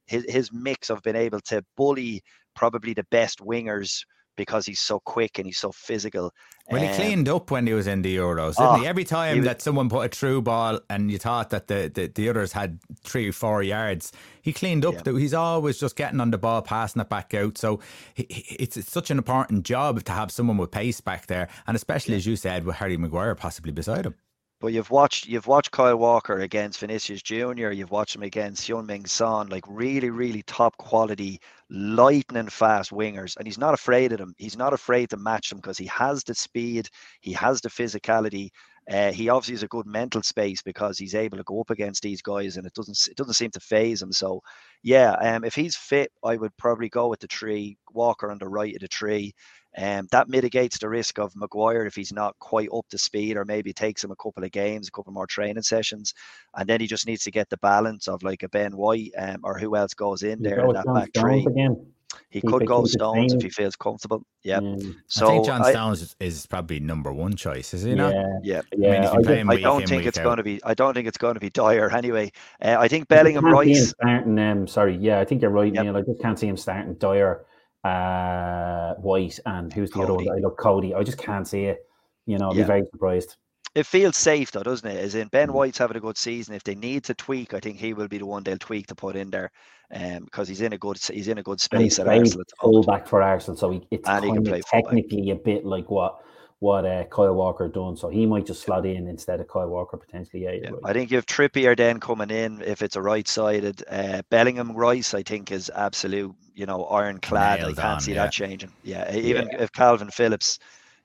his his mix of being able to bully probably the best wingers because he's so quick and he's so physical. Well, he um, cleaned up when he was in the Euros, didn't oh, he? Every time he was, that someone put a true ball and you thought that the, the, the others had three or four yards, he cleaned up. Yeah. He's always just getting on the ball, passing it back out. So he, it's, it's such an important job to have someone with pace back there, and especially yeah. as you said, with Harry Maguire possibly beside him. But you've watched you've watched Kyle Walker against Vinicius Junior. You've watched him against Heung-min Son, like really, really top quality, lightning fast wingers, and he's not afraid of them. He's not afraid to match them because he has the speed, he has the physicality. Uh, he obviously has a good mental space because he's able to go up against these guys, and it doesn't it doesn't seem to phase him. So, yeah, um, if he's fit, I would probably go with the tree Walker on the right of the tree. Um, that mitigates the risk of Maguire if he's not quite up to speed, or maybe takes him a couple of games, a couple more training sessions, and then he just needs to get the balance of like a Ben White um, or who else goes in there in that back three. Again. He, he could go Stones if he feels comfortable. Yeah. Mm. So I think John I, Stones is, is, probably number one choice, is he not? Yeah. Yeah. I, mean, I, I don't think it's going to be. I don't think it's going to be Dier anyway. Uh, I think Bellingham Rice. Starting, um, sorry, yeah, I think you're right, yep. Neil. I just can't see him starting Dier uh, White, and who's the Coady. other one? I love Coady. I just can't see it. You know, I'll yeah. be very surprised. It feels safe though, doesn't it? As in Ben mm. White's having a good season. If they need to tweak, I think he will be the one they'll tweak to put in there, um, because he's in a good he's in a good space at Arsenal. Full back for Arsenal, so he, it's and kind of technically a bit like what what uh, Kyle Walker done. So he might just slot in instead of Kyle Walker potentially. Yeah, yeah. Right. I think you have Trippier then coming in if it's a right sided. Uh, Bellingham Rice, I think, is absolute, you know, ironclad. I can't on, see yeah. that changing. Yeah, even yeah. if Kalvin Phillips,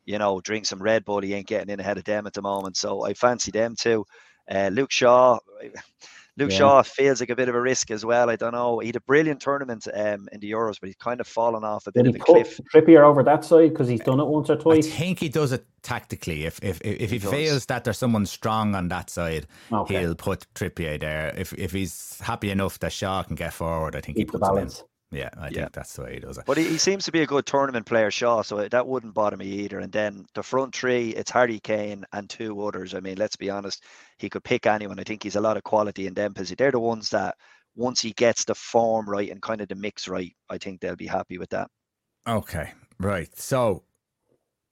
you know, drinks some Red Bull, he ain't getting in ahead of them at the moment. So I fancy them too. Uh, Luke Shaw. Luke yeah. Shaw feels like a bit of a risk as well. I don't know. He had a brilliant tournament um, in the Euros, but he's kind of fallen off a bit Did of a cliff. Trippier over that side because he's done it once or twice. I think he does it tactically. If if if, if he, he feels that there's someone strong on that side, okay. he'll put Trippier there. If if he's happy enough that Shaw can get forward, I think Keep he puts the balance. Him in. Yeah, I yeah. think that's the way he does it. But he, he, seems to be a good tournament player, Shaw, so that wouldn't bother me either. And then the front three, it's Harry Kane and two others. I mean, let's be honest, he could pick anyone. I think he's a lot of quality in them because they're the ones that once he gets the form right and kind of the mix right, I think they'll be happy with that. Okay, right. So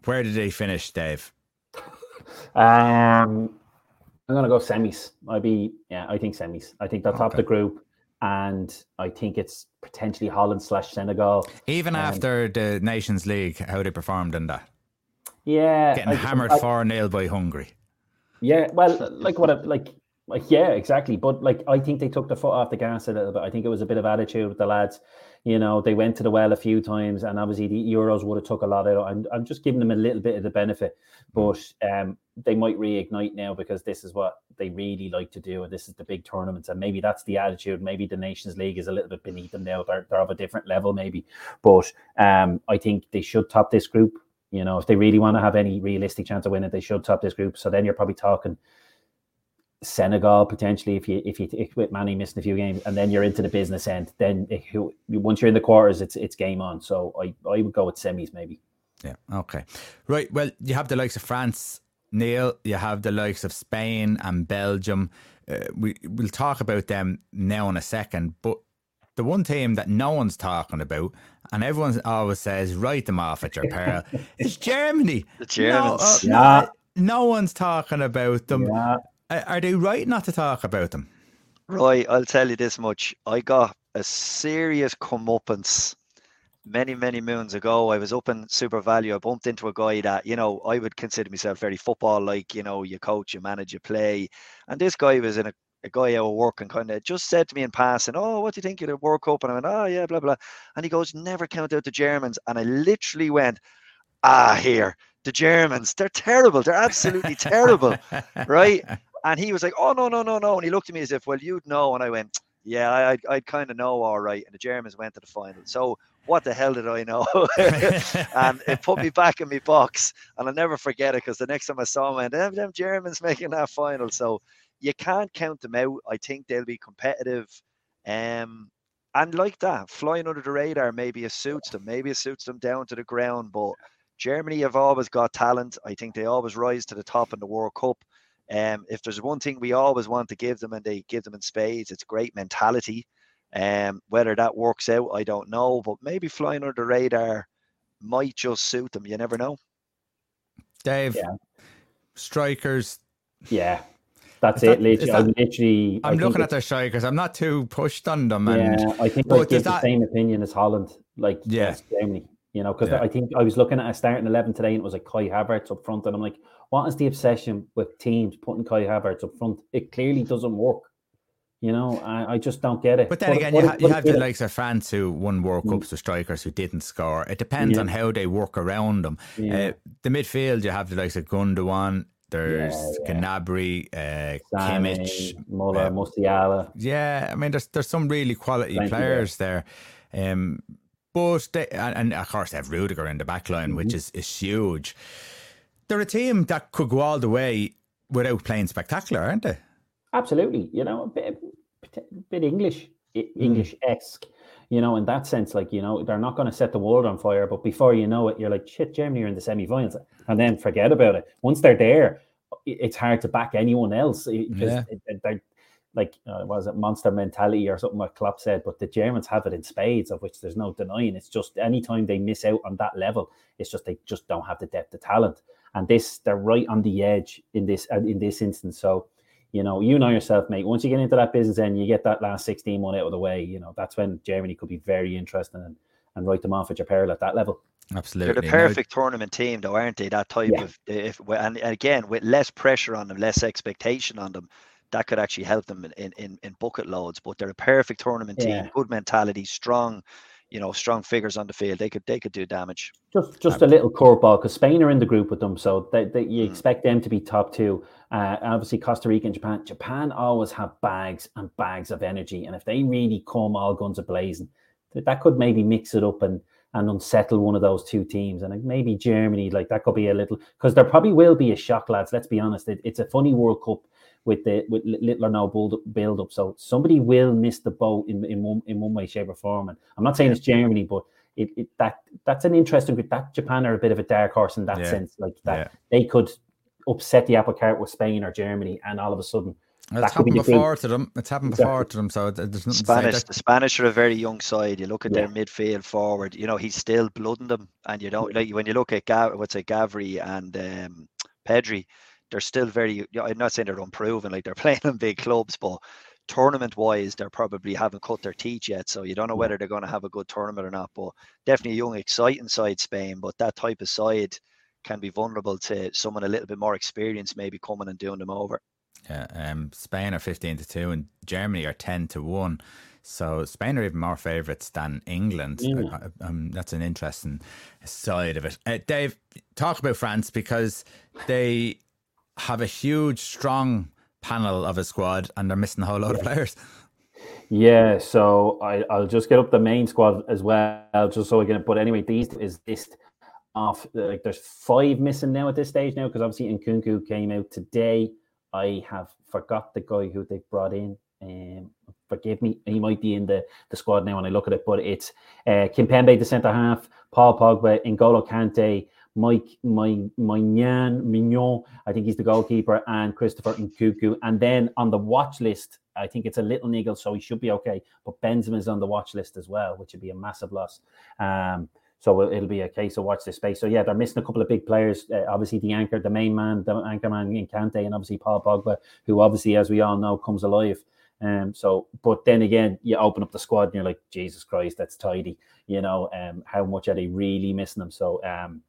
where did they finish, Dave? Um, I'm gonna go semis. I'd be yeah, I think semis. I think they'll top okay. the group and I think it's potentially Holland slash Senegal. Even um, after the Nations League, how they performed in that. Yeah, getting I, hammered four 0 by Hungary. Yeah, well, like what, I, like, like yeah, exactly. But like, I think they took the foot off the gas a little bit. I think it was a bit of attitude with the lads. You know, they went to the well a few times, and obviously the Euros would have took a lot out. I'm, I'm just giving them a little bit of the benefit, but um, they might reignite now because this is what they really like to do, and this is the big tournaments, and maybe that's the attitude. Maybe the Nations League is a little bit beneath them now; they're, they're of a different level, maybe. But um, I think they should top this group. You know, if they really want to have any realistic chance of winning, they should top this group. So then you're probably talking Senegal potentially if you if you if with Manny missing a few games and then you're into the business end then if you, once you're in the quarters it's it's game on. So I I would go with semis maybe. Yeah okay. Right well you have the likes of France Neil you have the likes of Spain and Belgium. Uh, we we'll talk about them now in a second but the one team that no one's talking about and everyone always says write them off at your peril is Germany. The Germans. No, uh, yeah. no one's talking about them. Yeah are they right not to talk about them? Right, I'll tell you this much. I got a serious comeuppance many, many moons ago. I was up in SuperValu. I bumped into a guy that, you know, I would consider myself very football like, you know, you coach, you manage, you play. And this guy was in a, a guy out of work and kind of just said to me in passing, Oh, what do you think of the World Cup? And I went, Oh, yeah, blah, blah. And he goes, Never count out the Germans. And I literally went, Ah, here, the Germans, they're terrible. They're absolutely terrible. Right. And he was like, "Oh no, no, no, no!" And he looked at me as if, "Well, you'd know." And I went, "Yeah, I, I'd kind of know, all right." And the Germans went to the final. So what the hell did I know? and it put me back in my box, and I'll never forget it because the next time I saw him, them, them, them Germans making that final. So you can't count them out. I think they'll be competitive. Um, and like that, flying under the radar, maybe it suits them. Maybe it suits them down to the ground. But Germany have always got talent. I think they always rise to the top in the World Cup. Um, if there's one thing we always want to give them, and they give them in spades, it's great mentality. Um, whether that works out, I don't know, but maybe flying under the radar might just suit them. You never know. Dave, yeah. strikers. Yeah, that's it. literally, that, I'm literally. I'm looking at their strikers. I'm not too pushed on them. And, yeah, I think I give the same opinion as Holland. Like, yeah, Germany. You know, because yeah. I think I was looking at a starting eleven today, and it was like Kai Havertz up front, and I'm like, what is the obsession with teams putting Kai Havertz up front? It clearly doesn't work. You know, I, I just don't get it. But then what, again, what, you, you have the likes of France who won World mm. Cups with strikers who didn't score. It depends yeah. on how they work around them. Yeah. Uh, the midfield, you have the likes of Gundogan, there's yeah, yeah. Gnabry, uh, Kimmich, Muller, uh, Musiala. Yeah, I mean, there's there's some really quality Plenty players there. there. Um, but they, and, and, of course they have Rudiger in the back line, mm-hmm. which is, is huge they're a team that could go all the way without playing spectacular, aren't they? Absolutely. You know, a bit, a bit English, mm. English esque. You know, in that sense, like you know, they're not going to set the world on fire, but before you know it, you're like, shit, Germany are in the semi-finals, and then forget about it. Once they're there, it's hard to back anyone else because yeah. they're like uh, was it monster mentality or something like Klopp said, but the Germans have it in spades, of which there's no denying. It's just anytime they miss out on that level, it's just they just don't have the depth of talent and this they're right on the edge in this uh, in this instance. So, you know, you know yourself, mate. Once you get into that business and you get that last 16 one out of the way, you know, that's when Germany could be very interesting and, and write them off at your peril at that level. Absolutely, they're the perfect no. tournament team, though, aren't they? That type yeah. of if and again with less pressure on them, less expectation on them, that could actually help them in in, in bucket loads. But they're a perfect tournament yeah. team, good mentality, strong you know, strong figures on the field. They could they could do damage. Just just a little curveball because Spain are in the group with them, so they, they, you mm. expect them to be top two. Uh, obviously, Costa Rica and Japan. Japan always have bags and bags of energy, and if they really come all guns a blazing, that, that could maybe mix it up and and unsettle one of those two teams. And maybe Germany, like that could be a little because there probably will be a shock, lads. Let's be honest. It, it's a funny World Cup with the with little or no build up, build up. So somebody will miss the boat in, in one in one way, shape, or form. And I'm not saying it's Germany, but it, it that that's an interesting group. That Japan are a bit of a dark horse in that yeah. sense, like that yeah. they could upset the apple cart with Spain or Germany, and all of a sudden. It's happened before to them. It's happened exactly. before to them. So there's nothing Spanish. The Spanish are a very young side. You look at yeah. their midfield forward. You know he's still blooding them, and you don't like when you look at Gav, what's it, Gavri and um, Pedri they're still very. You know, I'm not saying they're unproven, like they're playing in big clubs, but tournament wise, they're probably haven't cut their teeth yet. So you don't know whether they're going to have a good tournament or not. But definitely a young, exciting side, Spain. But that type of side can be vulnerable to someone a little bit more experienced, maybe coming and doing them over. Yeah, um, Spain are 15 to 2 and Germany are 10 to 1. So Spain are even more favourites than England. Mm. Um, that's an interesting side of it. Uh, Dave, talk about France because they have a huge, strong panel of a squad and they're missing a whole lot of players. Yeah, so I, I'll just get up the main squad as well, just so I can. But anyway, these is list off. Like, there's five missing now at this stage now because obviously Nkunku came out today. I have forgot the guy who they brought in. Um, forgive me, he might be in the, the squad now when I look at it, but it's uh, the centre half, Paul Pogba, N'Golo Kante, Mike my Maignan, Maignan, I think he's the goalkeeper, and Christopher Nkunku. And then on the watch list, I think it's a little niggle, so he should be okay. But Benzema is on the watch list as well, which would be a massive loss. Um, so it'll be a case of watch this space. So yeah, they're missing a couple of big players. Uh, obviously, the anchor, the main man, the anchor man in Kante, and obviously Paul Pogba, who obviously, as we all know, comes alive. Um, so, but then again, you open up the squad and you're like, Jesus Christ, that's tidy. You know, um, how much are they really missing them? So, um,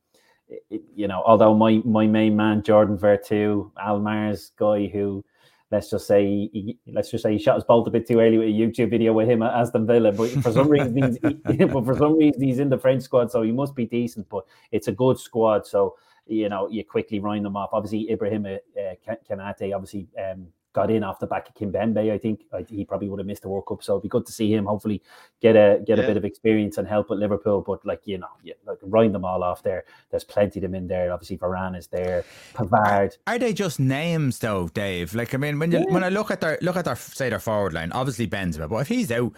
it, you know, although my my main man Jordan Veretout, Almar's guy who let's just say he, let's just say he shot his bolt a bit too early with a YouTube video with him at Aston Villa, but for some reason he's he, but for some reason he's in the French squad, so he must be decent. But it's a good squad, so you know you quickly round them off. Obviously Ibrahim uh, Konate, obviously um, got in off the back of Kimpembe. I think he probably would have missed the World Cup, so it'd be good to see him hopefully get a get yeah. a bit of experience and help at Liverpool. But like you know, yeah, like wind them all off there. There's plenty of them in there. Obviously, Varane is there. Pavard. Are they just names though, Dave? Like I mean, when you, yeah. when I look at their look at their say their forward line, obviously Benzema, but if he's out.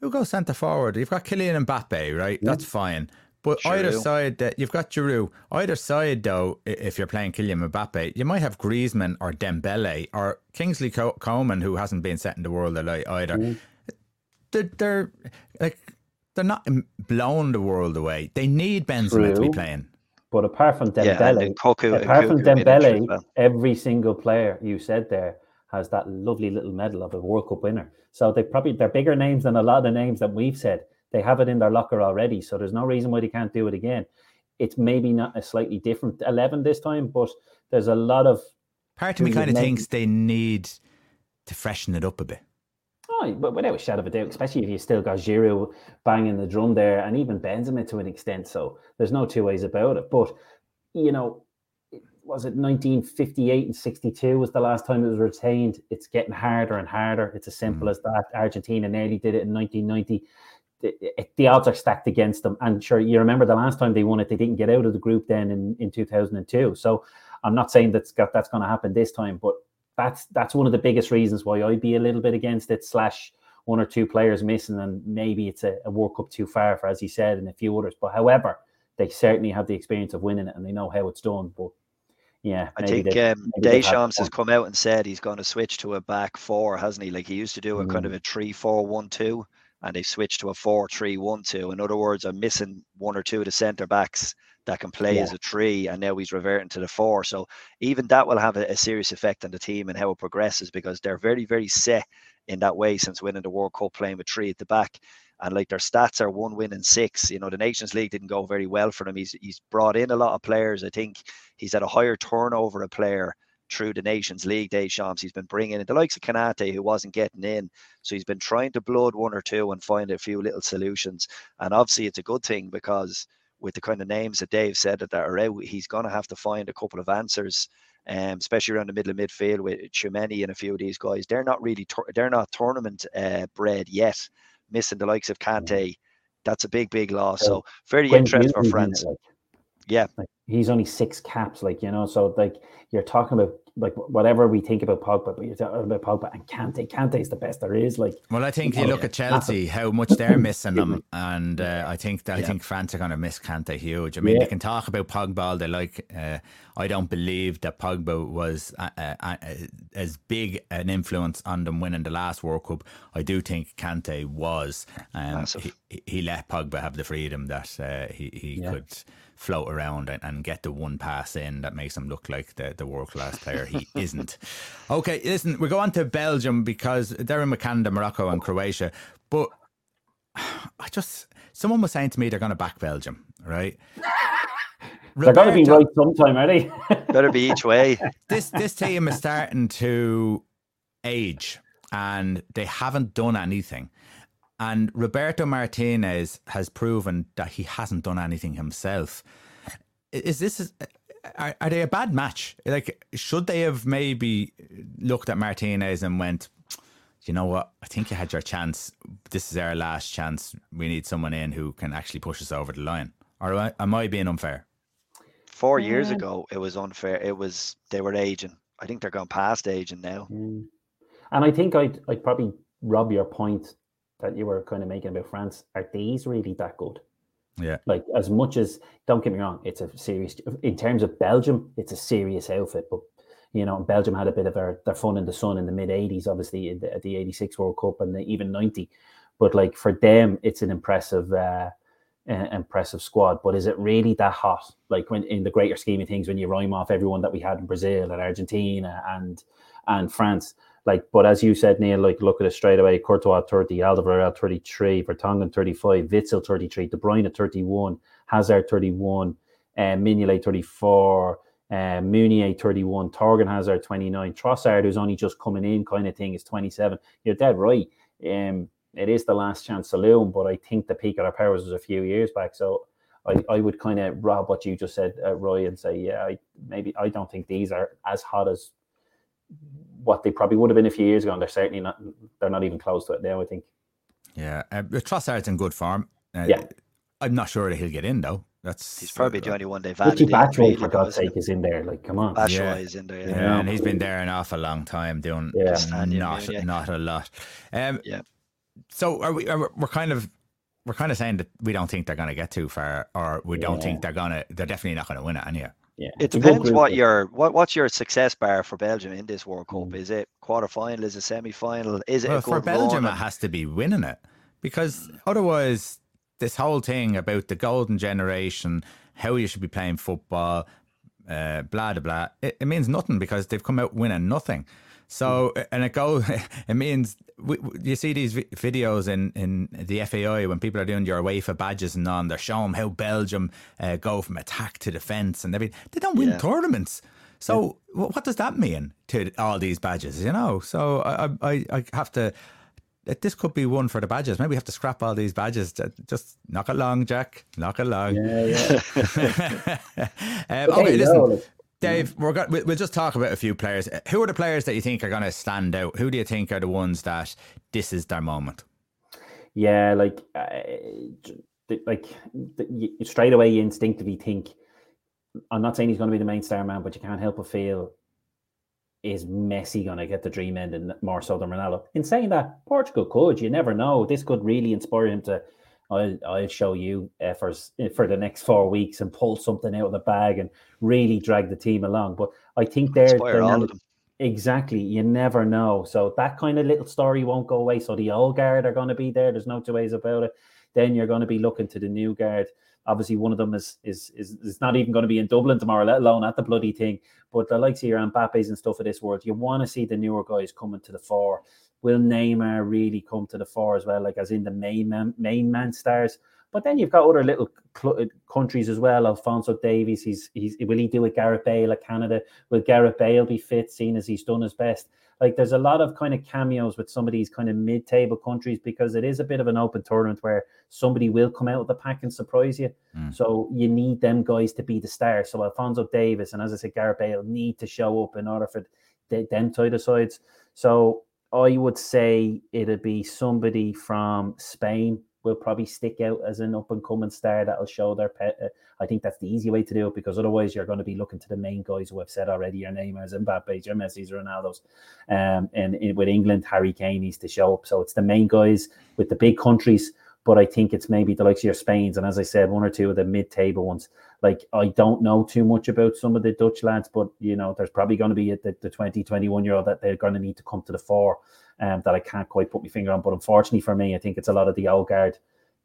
Who goes centre forward? You've got Kylian Mbappe, right? That's fine. But Giroud. either side, that you've got Giroud. Either side, though, if you're playing Kylian Mbappe, you might have Griezmann or Dembele or Kingsley Coman, who hasn't been set in the world alight either. Mm. They're, they're like they're not blowing the world away. They need Benzema True. to be playing. But apart from Dembele, yeah, Koku, apart from Dembele, every single player you said there has that lovely little medal of a World Cup winner. So they probably they're bigger names than a lot of the names that we've said. They have it in their locker already, so there's no reason why they can't do it again. It's maybe not a slightly different eleven this time, but there's a lot of. Part of me kind of thinks they need to freshen it up a bit. Oh, but without a shadow of a doubt, especially if you still got Giroud banging the drum there, and even Benzema to an extent. So there's no two ways about it. But you know, was it 1958 and 62 was the last time it was retained? It's getting harder and harder. It's as simple mm. as that. Argentina nearly did it in 1990 the, the odds are stacked against them. And sure, you remember the last time they won it, they didn't get out of the group then in, in 2002. So I'm not saying that's got, that's going to happen this time, but that's that's one of the biggest reasons why I'd be a little bit against it. Slash one or two players missing, and maybe it's a, a World Cup too far for, as you said, and a few others. But however, they certainly have the experience of winning it, and they know how it's done. But yeah, I think um, Deschamps has come out and said he's going to switch to a back four, hasn't he? Like he used to do a mm. kind of a three-four-one-two and they switched to a 4-3-1-2. In other words, I'm missing one or two of the centre backs that can play yeah. as a three, and now he's reverting to the four. So even that will have a, a, serious effect on the team and how it progresses because they're very, very set in that way since winning the World Cup playing with three at the back. And like their stats are one win and six. You know, the Nations League didn't go very well for them. He's he's brought in a lot of players. I think he's had a higher turnover of player through the Nations League Deschamps. He's been bringing in the likes of Konate, who wasn't getting in. So he's been trying to blood one or two and find a few little solutions. And obviously, it's a good thing because with the kind of names that Dave said that are out, he's going to have to find a couple of answers. Um, especially around the middle of midfield with Tchouameni and a few of these guys, they're not really they're not tournament uh, bred yet. Missing the likes of Kante, that's a big, big loss. So very interesting for France. Like, yeah, like, he's only six caps, like you know. So like you're talking about like whatever we think about Pogba, but you're talking about Pogba and Kante. Kante is the best there is. Like, well, I think you look at Chelsea, how much they're missing them, and uh, I think that, yeah. I think France are going to miss Kante huge. I mean, yeah. they can talk about Pogba all they like. Uh, I don't believe that Pogba was uh, uh, uh, as big an influence on them winning the last World Cup. I do think Kante was. Um, he, he, let Pogba have the freedom that uh, he he yeah. could float around and, and, get the one pass in that makes him look like the, the world class player he isn't. Okay, listen, we go on to Belgium because they're in Canada, Morocco, and Croatia. But I just, someone was saying to me they're going to back Belgium, right? They're going to be right sometime, are they? Better be each way. This this team is starting to age, and they haven't done anything. And Roberto Martinez has proven that he hasn't done anything himself. Is this are, are they a bad match? Like, should they have maybe looked at Martinez and went, you know what? I think you had your chance. This is our last chance. We need someone in who can actually push us over the line. Or am I being unfair? Four years ago, it was unfair. It was they were aging. I think they're going past aging now. Mm. And I think I'd, I'd probably rob your point that you were kind of making about France, are these really that good? Yeah. Like as much as don't get me wrong, it's a serious in terms of Belgium, it's a serious outfit. But you know, Belgium had a bit of their, their fun in the sun in the mid '80s, obviously the, at the '86 World Cup and the, even '90. But like for them, it's an impressive, uh, uh, impressive squad. But is it really that hot? Like when in the greater scheme of things, when you rhyme off everyone that we had in Brazil and Argentina and and France, like, but as you said, Neil, like look at it straight away. Courtois 30, Alderweireld 33, Vertonghen 35, Witsel 33, De Bruyne at 31, Hazard 31, uh, Mignolet 34, uh, Meunier 31, Thorgan Hazard 29, Trossard, who's only just coming in, kind of thing, is 27. You're dead right. Um, it is the last chance saloon, but I think the peak of our powers was a few years back. So I, I would kind of rob what you just said, uh, Roy, and say, yeah, I, maybe I don't think these are as hot as what they probably would have been a few years ago, and they're certainly not. They're not even close to it now. I think. Yeah, uh, Trossard's in good form. Uh, yeah, I'm not sure that he'll get in though. That's he's probably the only one they've added. Ricky Batshuayi, for God's sake, is in there. Like, come on. Batshuayi yeah. is in there. Yeah. yeah. and he's been there an awful long time doing yeah. not yeah. not a lot. Um, yeah. So are we? Are, we're kind of we're kind of saying that we don't think they're going to get too far, or we don't think they're going to. They're definitely not going to win it anyway. Yeah, it depends what your what what's your success bar for Belgium in this World Cup. Mm. Is it quarter final? Is it semi final? Is it well, for Belgium? It has to be winning it because otherwise, this whole thing about the golden generation, how you should be playing football, uh, blah blah blah, it, it means nothing because they've come out winning nothing. So, and it goes, it means we, you see these videos in, in the FAI when people are doing your UEFA badges and on, they're showing how Belgium uh, go from attack to defence and everything. They don't win yeah. tournaments. So, yeah. what does that mean to all these badges? You know, so I, I, I have to. This could be one for the badges. Maybe we have to scrap all these badges. Just knock it long, Jack. Knock it long. Yeah, yeah. um, okay, listen. Dave, we're got, we'll just talk about a few players. Who are the players that you think are going to stand out? Who do you think are the ones that this is their moment? Yeah, like, uh, like you, straight away you instinctively think. I'm not saying he's going to be the main star man, but you can't help but feel is Messi going to get the dream end more so than Ronaldo? In saying that, Portugal could. You never know. This could really inspire him to I'll I'll show you efforts eh, for the next four weeks and pull something out of the bag and really drag the team along. But I think they're, they're not, exactly you never know. So that kind of little story won't go away. So the old guard are going to be there. There's no two ways about it. Then you're going to be looking to the new guard. Obviously, one of them is is is, is not even going to be in Dublin tomorrow, let alone at the bloody thing. But the likes of your Mbappe's and stuff of this world, you want to see the newer guys coming to the fore will Neymar really come to the fore as well? Like as in the main man, main man stars. But then you've got other little cl- uh, countries as well. Alphonso Davies, he's he's will he do it? Gareth Bale at Canada? Will Gareth Bale be fit, seeing as he's done his best? Like there's a lot of kind of cameos with some of these kind of mid-table countries because it is a bit of an open tournament where somebody will come out of the pack and surprise you. Mm. So you need them guys to be the star. So Alphonso Davies and as I said, Gareth Bale need to show up in order for them of sides. So I would say it'd be somebody from Spain will probably stick out as an up and coming star that'll show their pet. Uh, I think that's the easy way to do it because otherwise you're going to be looking to the main guys who have said already your name as Mbappe, your Messi's, Ronaldo's. Um, and in, with England, Harry Kane needs to show up. So it's the main guys with the big countries. But I think it's maybe the likes of your Spains and as I said, one or two of the mid-table ones. Like I don't know too much about some of the Dutch lads, but you know, there's probably going to be the, the 20, 21 year old that they're going to need to come to the fore um, that I can't quite put my finger on. But unfortunately for me, I think it's a lot of the old guard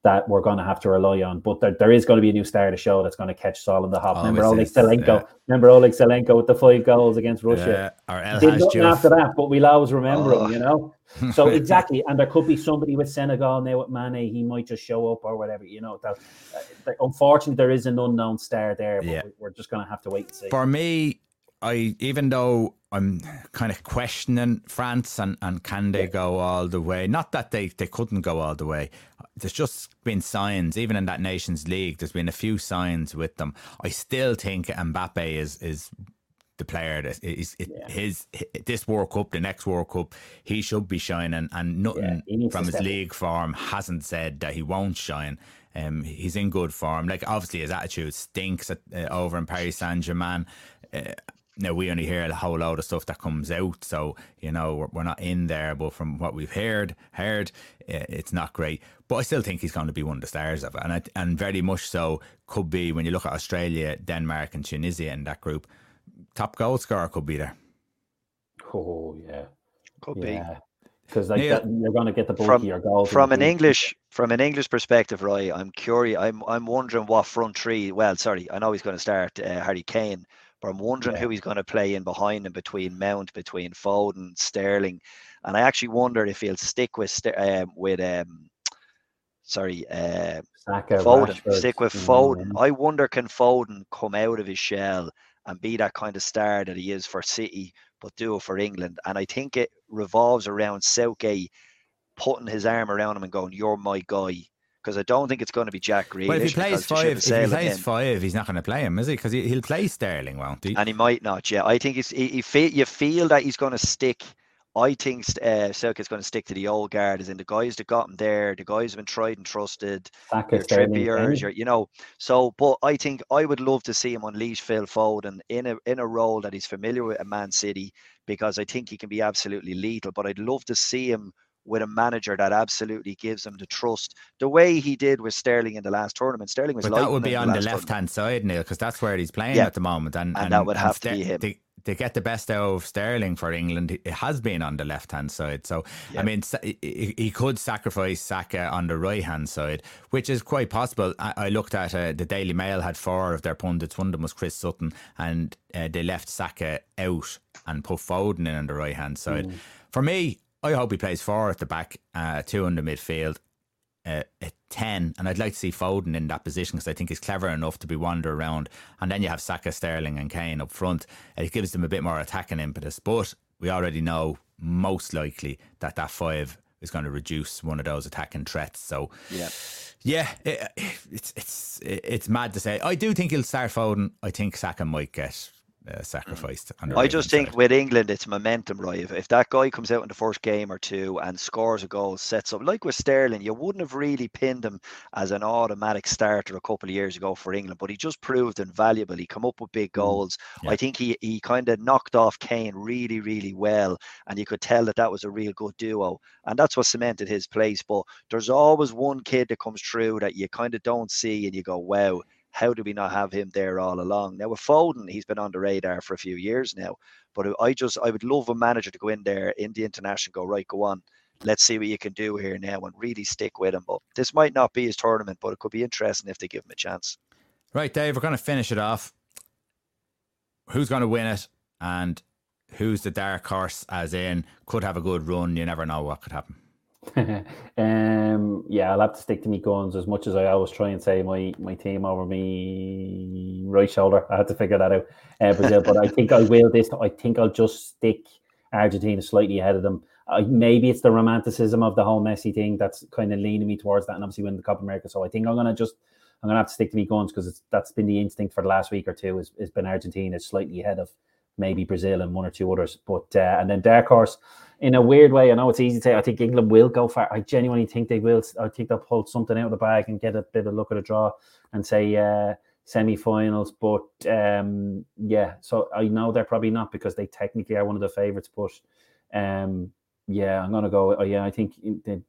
that we're going to have to rely on. But there, there is going to be a new star to show that's going to catch Saul in the hop. Remember Oleg Salenko? Yeah. Remember Oleg Salenko with the five goals against Russia? Yeah. Did nothing after that, but we'll always remember oh. him, you know? So exactly. and there could be somebody with Senegal now with Mane. He might just show up or whatever, you know. That, uh, unfortunately, there is an unknown star there, but yeah. we're just going to have to wait and see. For me, I even though I'm kind of questioning France and, and can they go all the way? Not that they, they couldn't go all the way. There's just been signs, even in that Nations League, there's been a few signs with them. I still think Mbappe is is the player that is yeah. his, this World Cup, the next World Cup, he should be shining, and nothing yeah, from his league form hasn't said that he won't shine. Um, he's in good form. Like obviously his attitude stinks at, uh, over in Paris Saint Germain. Uh, now we only hear a whole load of stuff that comes out, so you know we're, we're not in there. But from what we've heard, heard, it's not great. But I still think he's going to be one of the stars of it, and I, and very much so could be when you look at Australia, Denmark, and Tunisia in that group. Top goal scorer could be there. Oh yeah, could yeah. be because like Neil, that, you're going to get the bulkier goals from an English from an English perspective, Roy. I'm curious. I'm I'm wondering what front three. Well, sorry, I know he's going to start uh, Harry Kane, but I'm wondering yeah. who he's going to play in behind him between Mount, between Foden, Sterling, and I actually wonder if he'll stick with um, with um, sorry, uh, Saka, Foden, Rashford. stick with Foden. Mm-hmm. I wonder can Foden come out of his shell and be that kind of star that he is for City, but do it for England. And I think it revolves around Southgate putting his arm around him and going, "You're my guy." Because I don't think it's going to be Jack Grealish. Well, if he plays five, if he plays five, he's not going to play him, is he? Because he, will play Sterling, won't he? And he might not. Yeah, I think he's, he, he feel, you feel that he's going to stick. I think uh, Selkirk's going to stick to the old guard, as in the guys that got him there, the guys have been tried and trusted, your Trippiers, your, you know. So, but I think I would love to see him unleash Phil Foden in a in a role that he's familiar with at Man City, because I think he can be absolutely lethal. But I'd love to see him with a manager that absolutely gives him the trust, the way he did with Sterling in the last tournament. Sterling was. But that would be on the, the left hand side, Neil, because that's where he's playing yeah. at the moment, and, and, and that would have to be him. To, to get the best out of Sterling for England, it has been on the left hand side. So yeah. I mean, he could sacrifice Saka on the right hand side, which is quite possible. I, looked at uh, the Daily Mail had four of their pundits. One of them was Chris Sutton, and uh, they left Saka out and put Foden in on the right hand side. Mm. For me, I hope he plays four at the back, uh, two in the midfield, uh, at 10. And I'd like to see Foden in that position because I think he's clever enough to be wander around. And then you have Saka, Sterling, and Kane up front. It gives them a bit more attacking impetus. But we already know most likely that that five is going to reduce one of those attacking threats. So, yeah. Yeah, it, it's it's it's mad to say. I do think he'll start Foden. I think Saka might get uh, sacrificed. I just think side. with England, it's momentum, right? If, if that guy comes out in the first game or two and scores a goal, sets up like with Sterling, you wouldn't have really pinned him as an automatic starter a couple of years ago for England, but he just proved invaluable. He come up with big mm, goals. Yeah. I think he he kind of knocked off Kane really, really well, and you could tell that that was a real good duo, and that's what cemented his place. But there's always one kid that comes through that you kind of don't see, and you go, wow how do we not have him there all along? Now with Foden, he's been on the radar for a few years now, but I just I would love a manager to go in there in the international, go right, go on, let's see what you can do here now, and really stick with him. But this might not be his tournament, but it could be interesting if they give him a chance. Right, Dave, we're going to finish it off. Who's going to win it, and who's the dark horse? As in, could have a good run. You never know what could happen. um, yeah, I'll have to stick to me guns as much as I always try and say my my team over me right shoulder. I had to figure that out, uh, Brazil. but I think I will this. I think I'll just stick Argentina slightly ahead of them. Uh, maybe it's the romanticism of the whole Messi thing that's kind of leaning me towards that, and obviously win the Copa America. So I think I'm gonna just I'm gonna have to stick to me guns because that's been the instinct for the last week or two. Has, has been Argentina slightly ahead of maybe Brazil and one or two others. But uh, and then dark horse, in a weird way, I know it's easy to say. I think England will go far. I genuinely think they will. I think they'll pull something out of the bag and get a bit of look at a draw and say uh, semi-finals. But um, yeah, so I know they're probably not because they technically are one of the favourites. But um, yeah, I'm gonna go. Oh, yeah, I think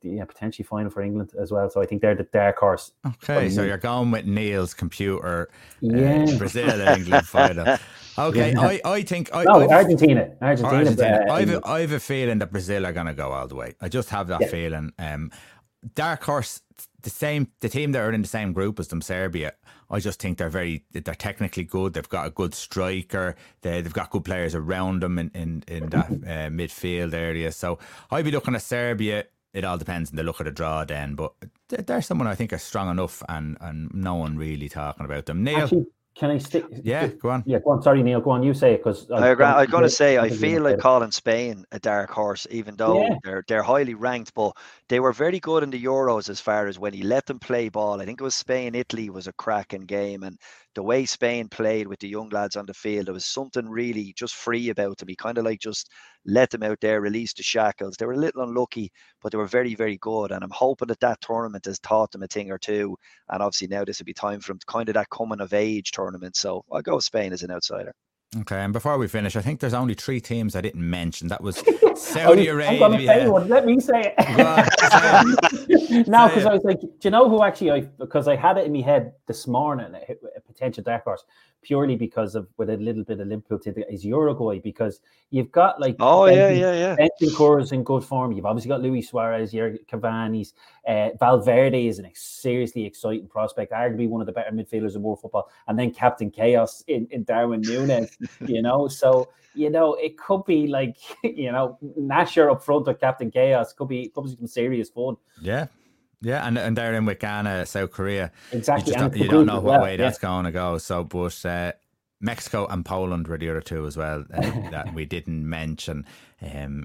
yeah potentially final for England as well. So I think they're the dark horse. Okay, so you're going with Neil's computer. Uh, yeah, uh, Brazil and England final. Okay, yeah. I, I think I, no, I've, Argentina, Argentina. Argentina. Uh, I've, a, I've a feeling that Brazil are to go all the way. I just have that yeah. feeling. Um, dark horse, the same, the team that are in the same group as them, Serbia. I just think they're very, they're technically good. They've got a good striker. They, they've got good players around them in in, in that uh, midfield area. So I'd be looking at Serbia. It all depends on the look of the draw then, but they're someone I think are strong enough, and and no one really talking about them. Neil. Actually, can I stick? Yeah, go on. Yeah, go on. Sorry, Neil. Go on. You say it because I, I, I, am going to say I feel like calling Spain a dark horse, even though yeah. they're they're highly ranked. But they were very good in the Euros as far as when he let them play ball. I think it was Spain Italy was a cracking game, and the way Spain played with the young lads on the field, there was something really just free about them. He kind of like just let them out there, release the shackles. They were a little unlucky, but they were very, very good. And I'm hoping that that tournament has taught them a thing or two. And obviously now this will be time for them kind of that coming of age tournament. So I'll go Spain as an outsider. Okay, and before we finish, I think there's only three teams I didn't mention. That was oh, Saudi Arabia. I'm going to say one. Let me say it. now, because I was like, do you know who actually? I because I had it in my head this morning, a, a potential dark horse purely because of with a little bit of Liverpool to the, is Uruguay because you've got like oh yeah yeah yeah Bentancur in good form. You've obviously got Luis Suarez, your Cavani's, uh, Valverde is a seriously exciting prospect, arguably one of the better midfielders in world football, and then Captain Chaos in, in Darwin Núñez. you know, so you know it could be like you know Nasher up front with Captain Chaos could be could be some serious fun. Yeah. Yeah, and and they're in with Ghana, South Korea. Exactly. You, don't, you don't, know what well, way that's going to go. So, but uh, Mexico and Poland were the other two as well uh, that we didn't mention. Um,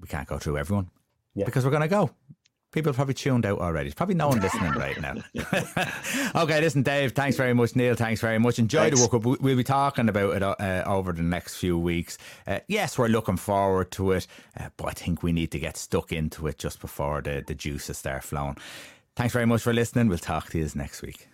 we can't go through everyone yeah. because we're going to go People probably tuned out already. There's probably no one listening right now. okay, listen, Dave. Thanks very much, Neil. Thanks very much. Enjoy thanks. the World Cup. We'll be talking about it uh, over the next few weeks. Uh, yes, we're looking forward to it, uh, but I think we need to get stuck into it just before the the juices start flowing. Thanks very much for listening. We'll talk to you next week.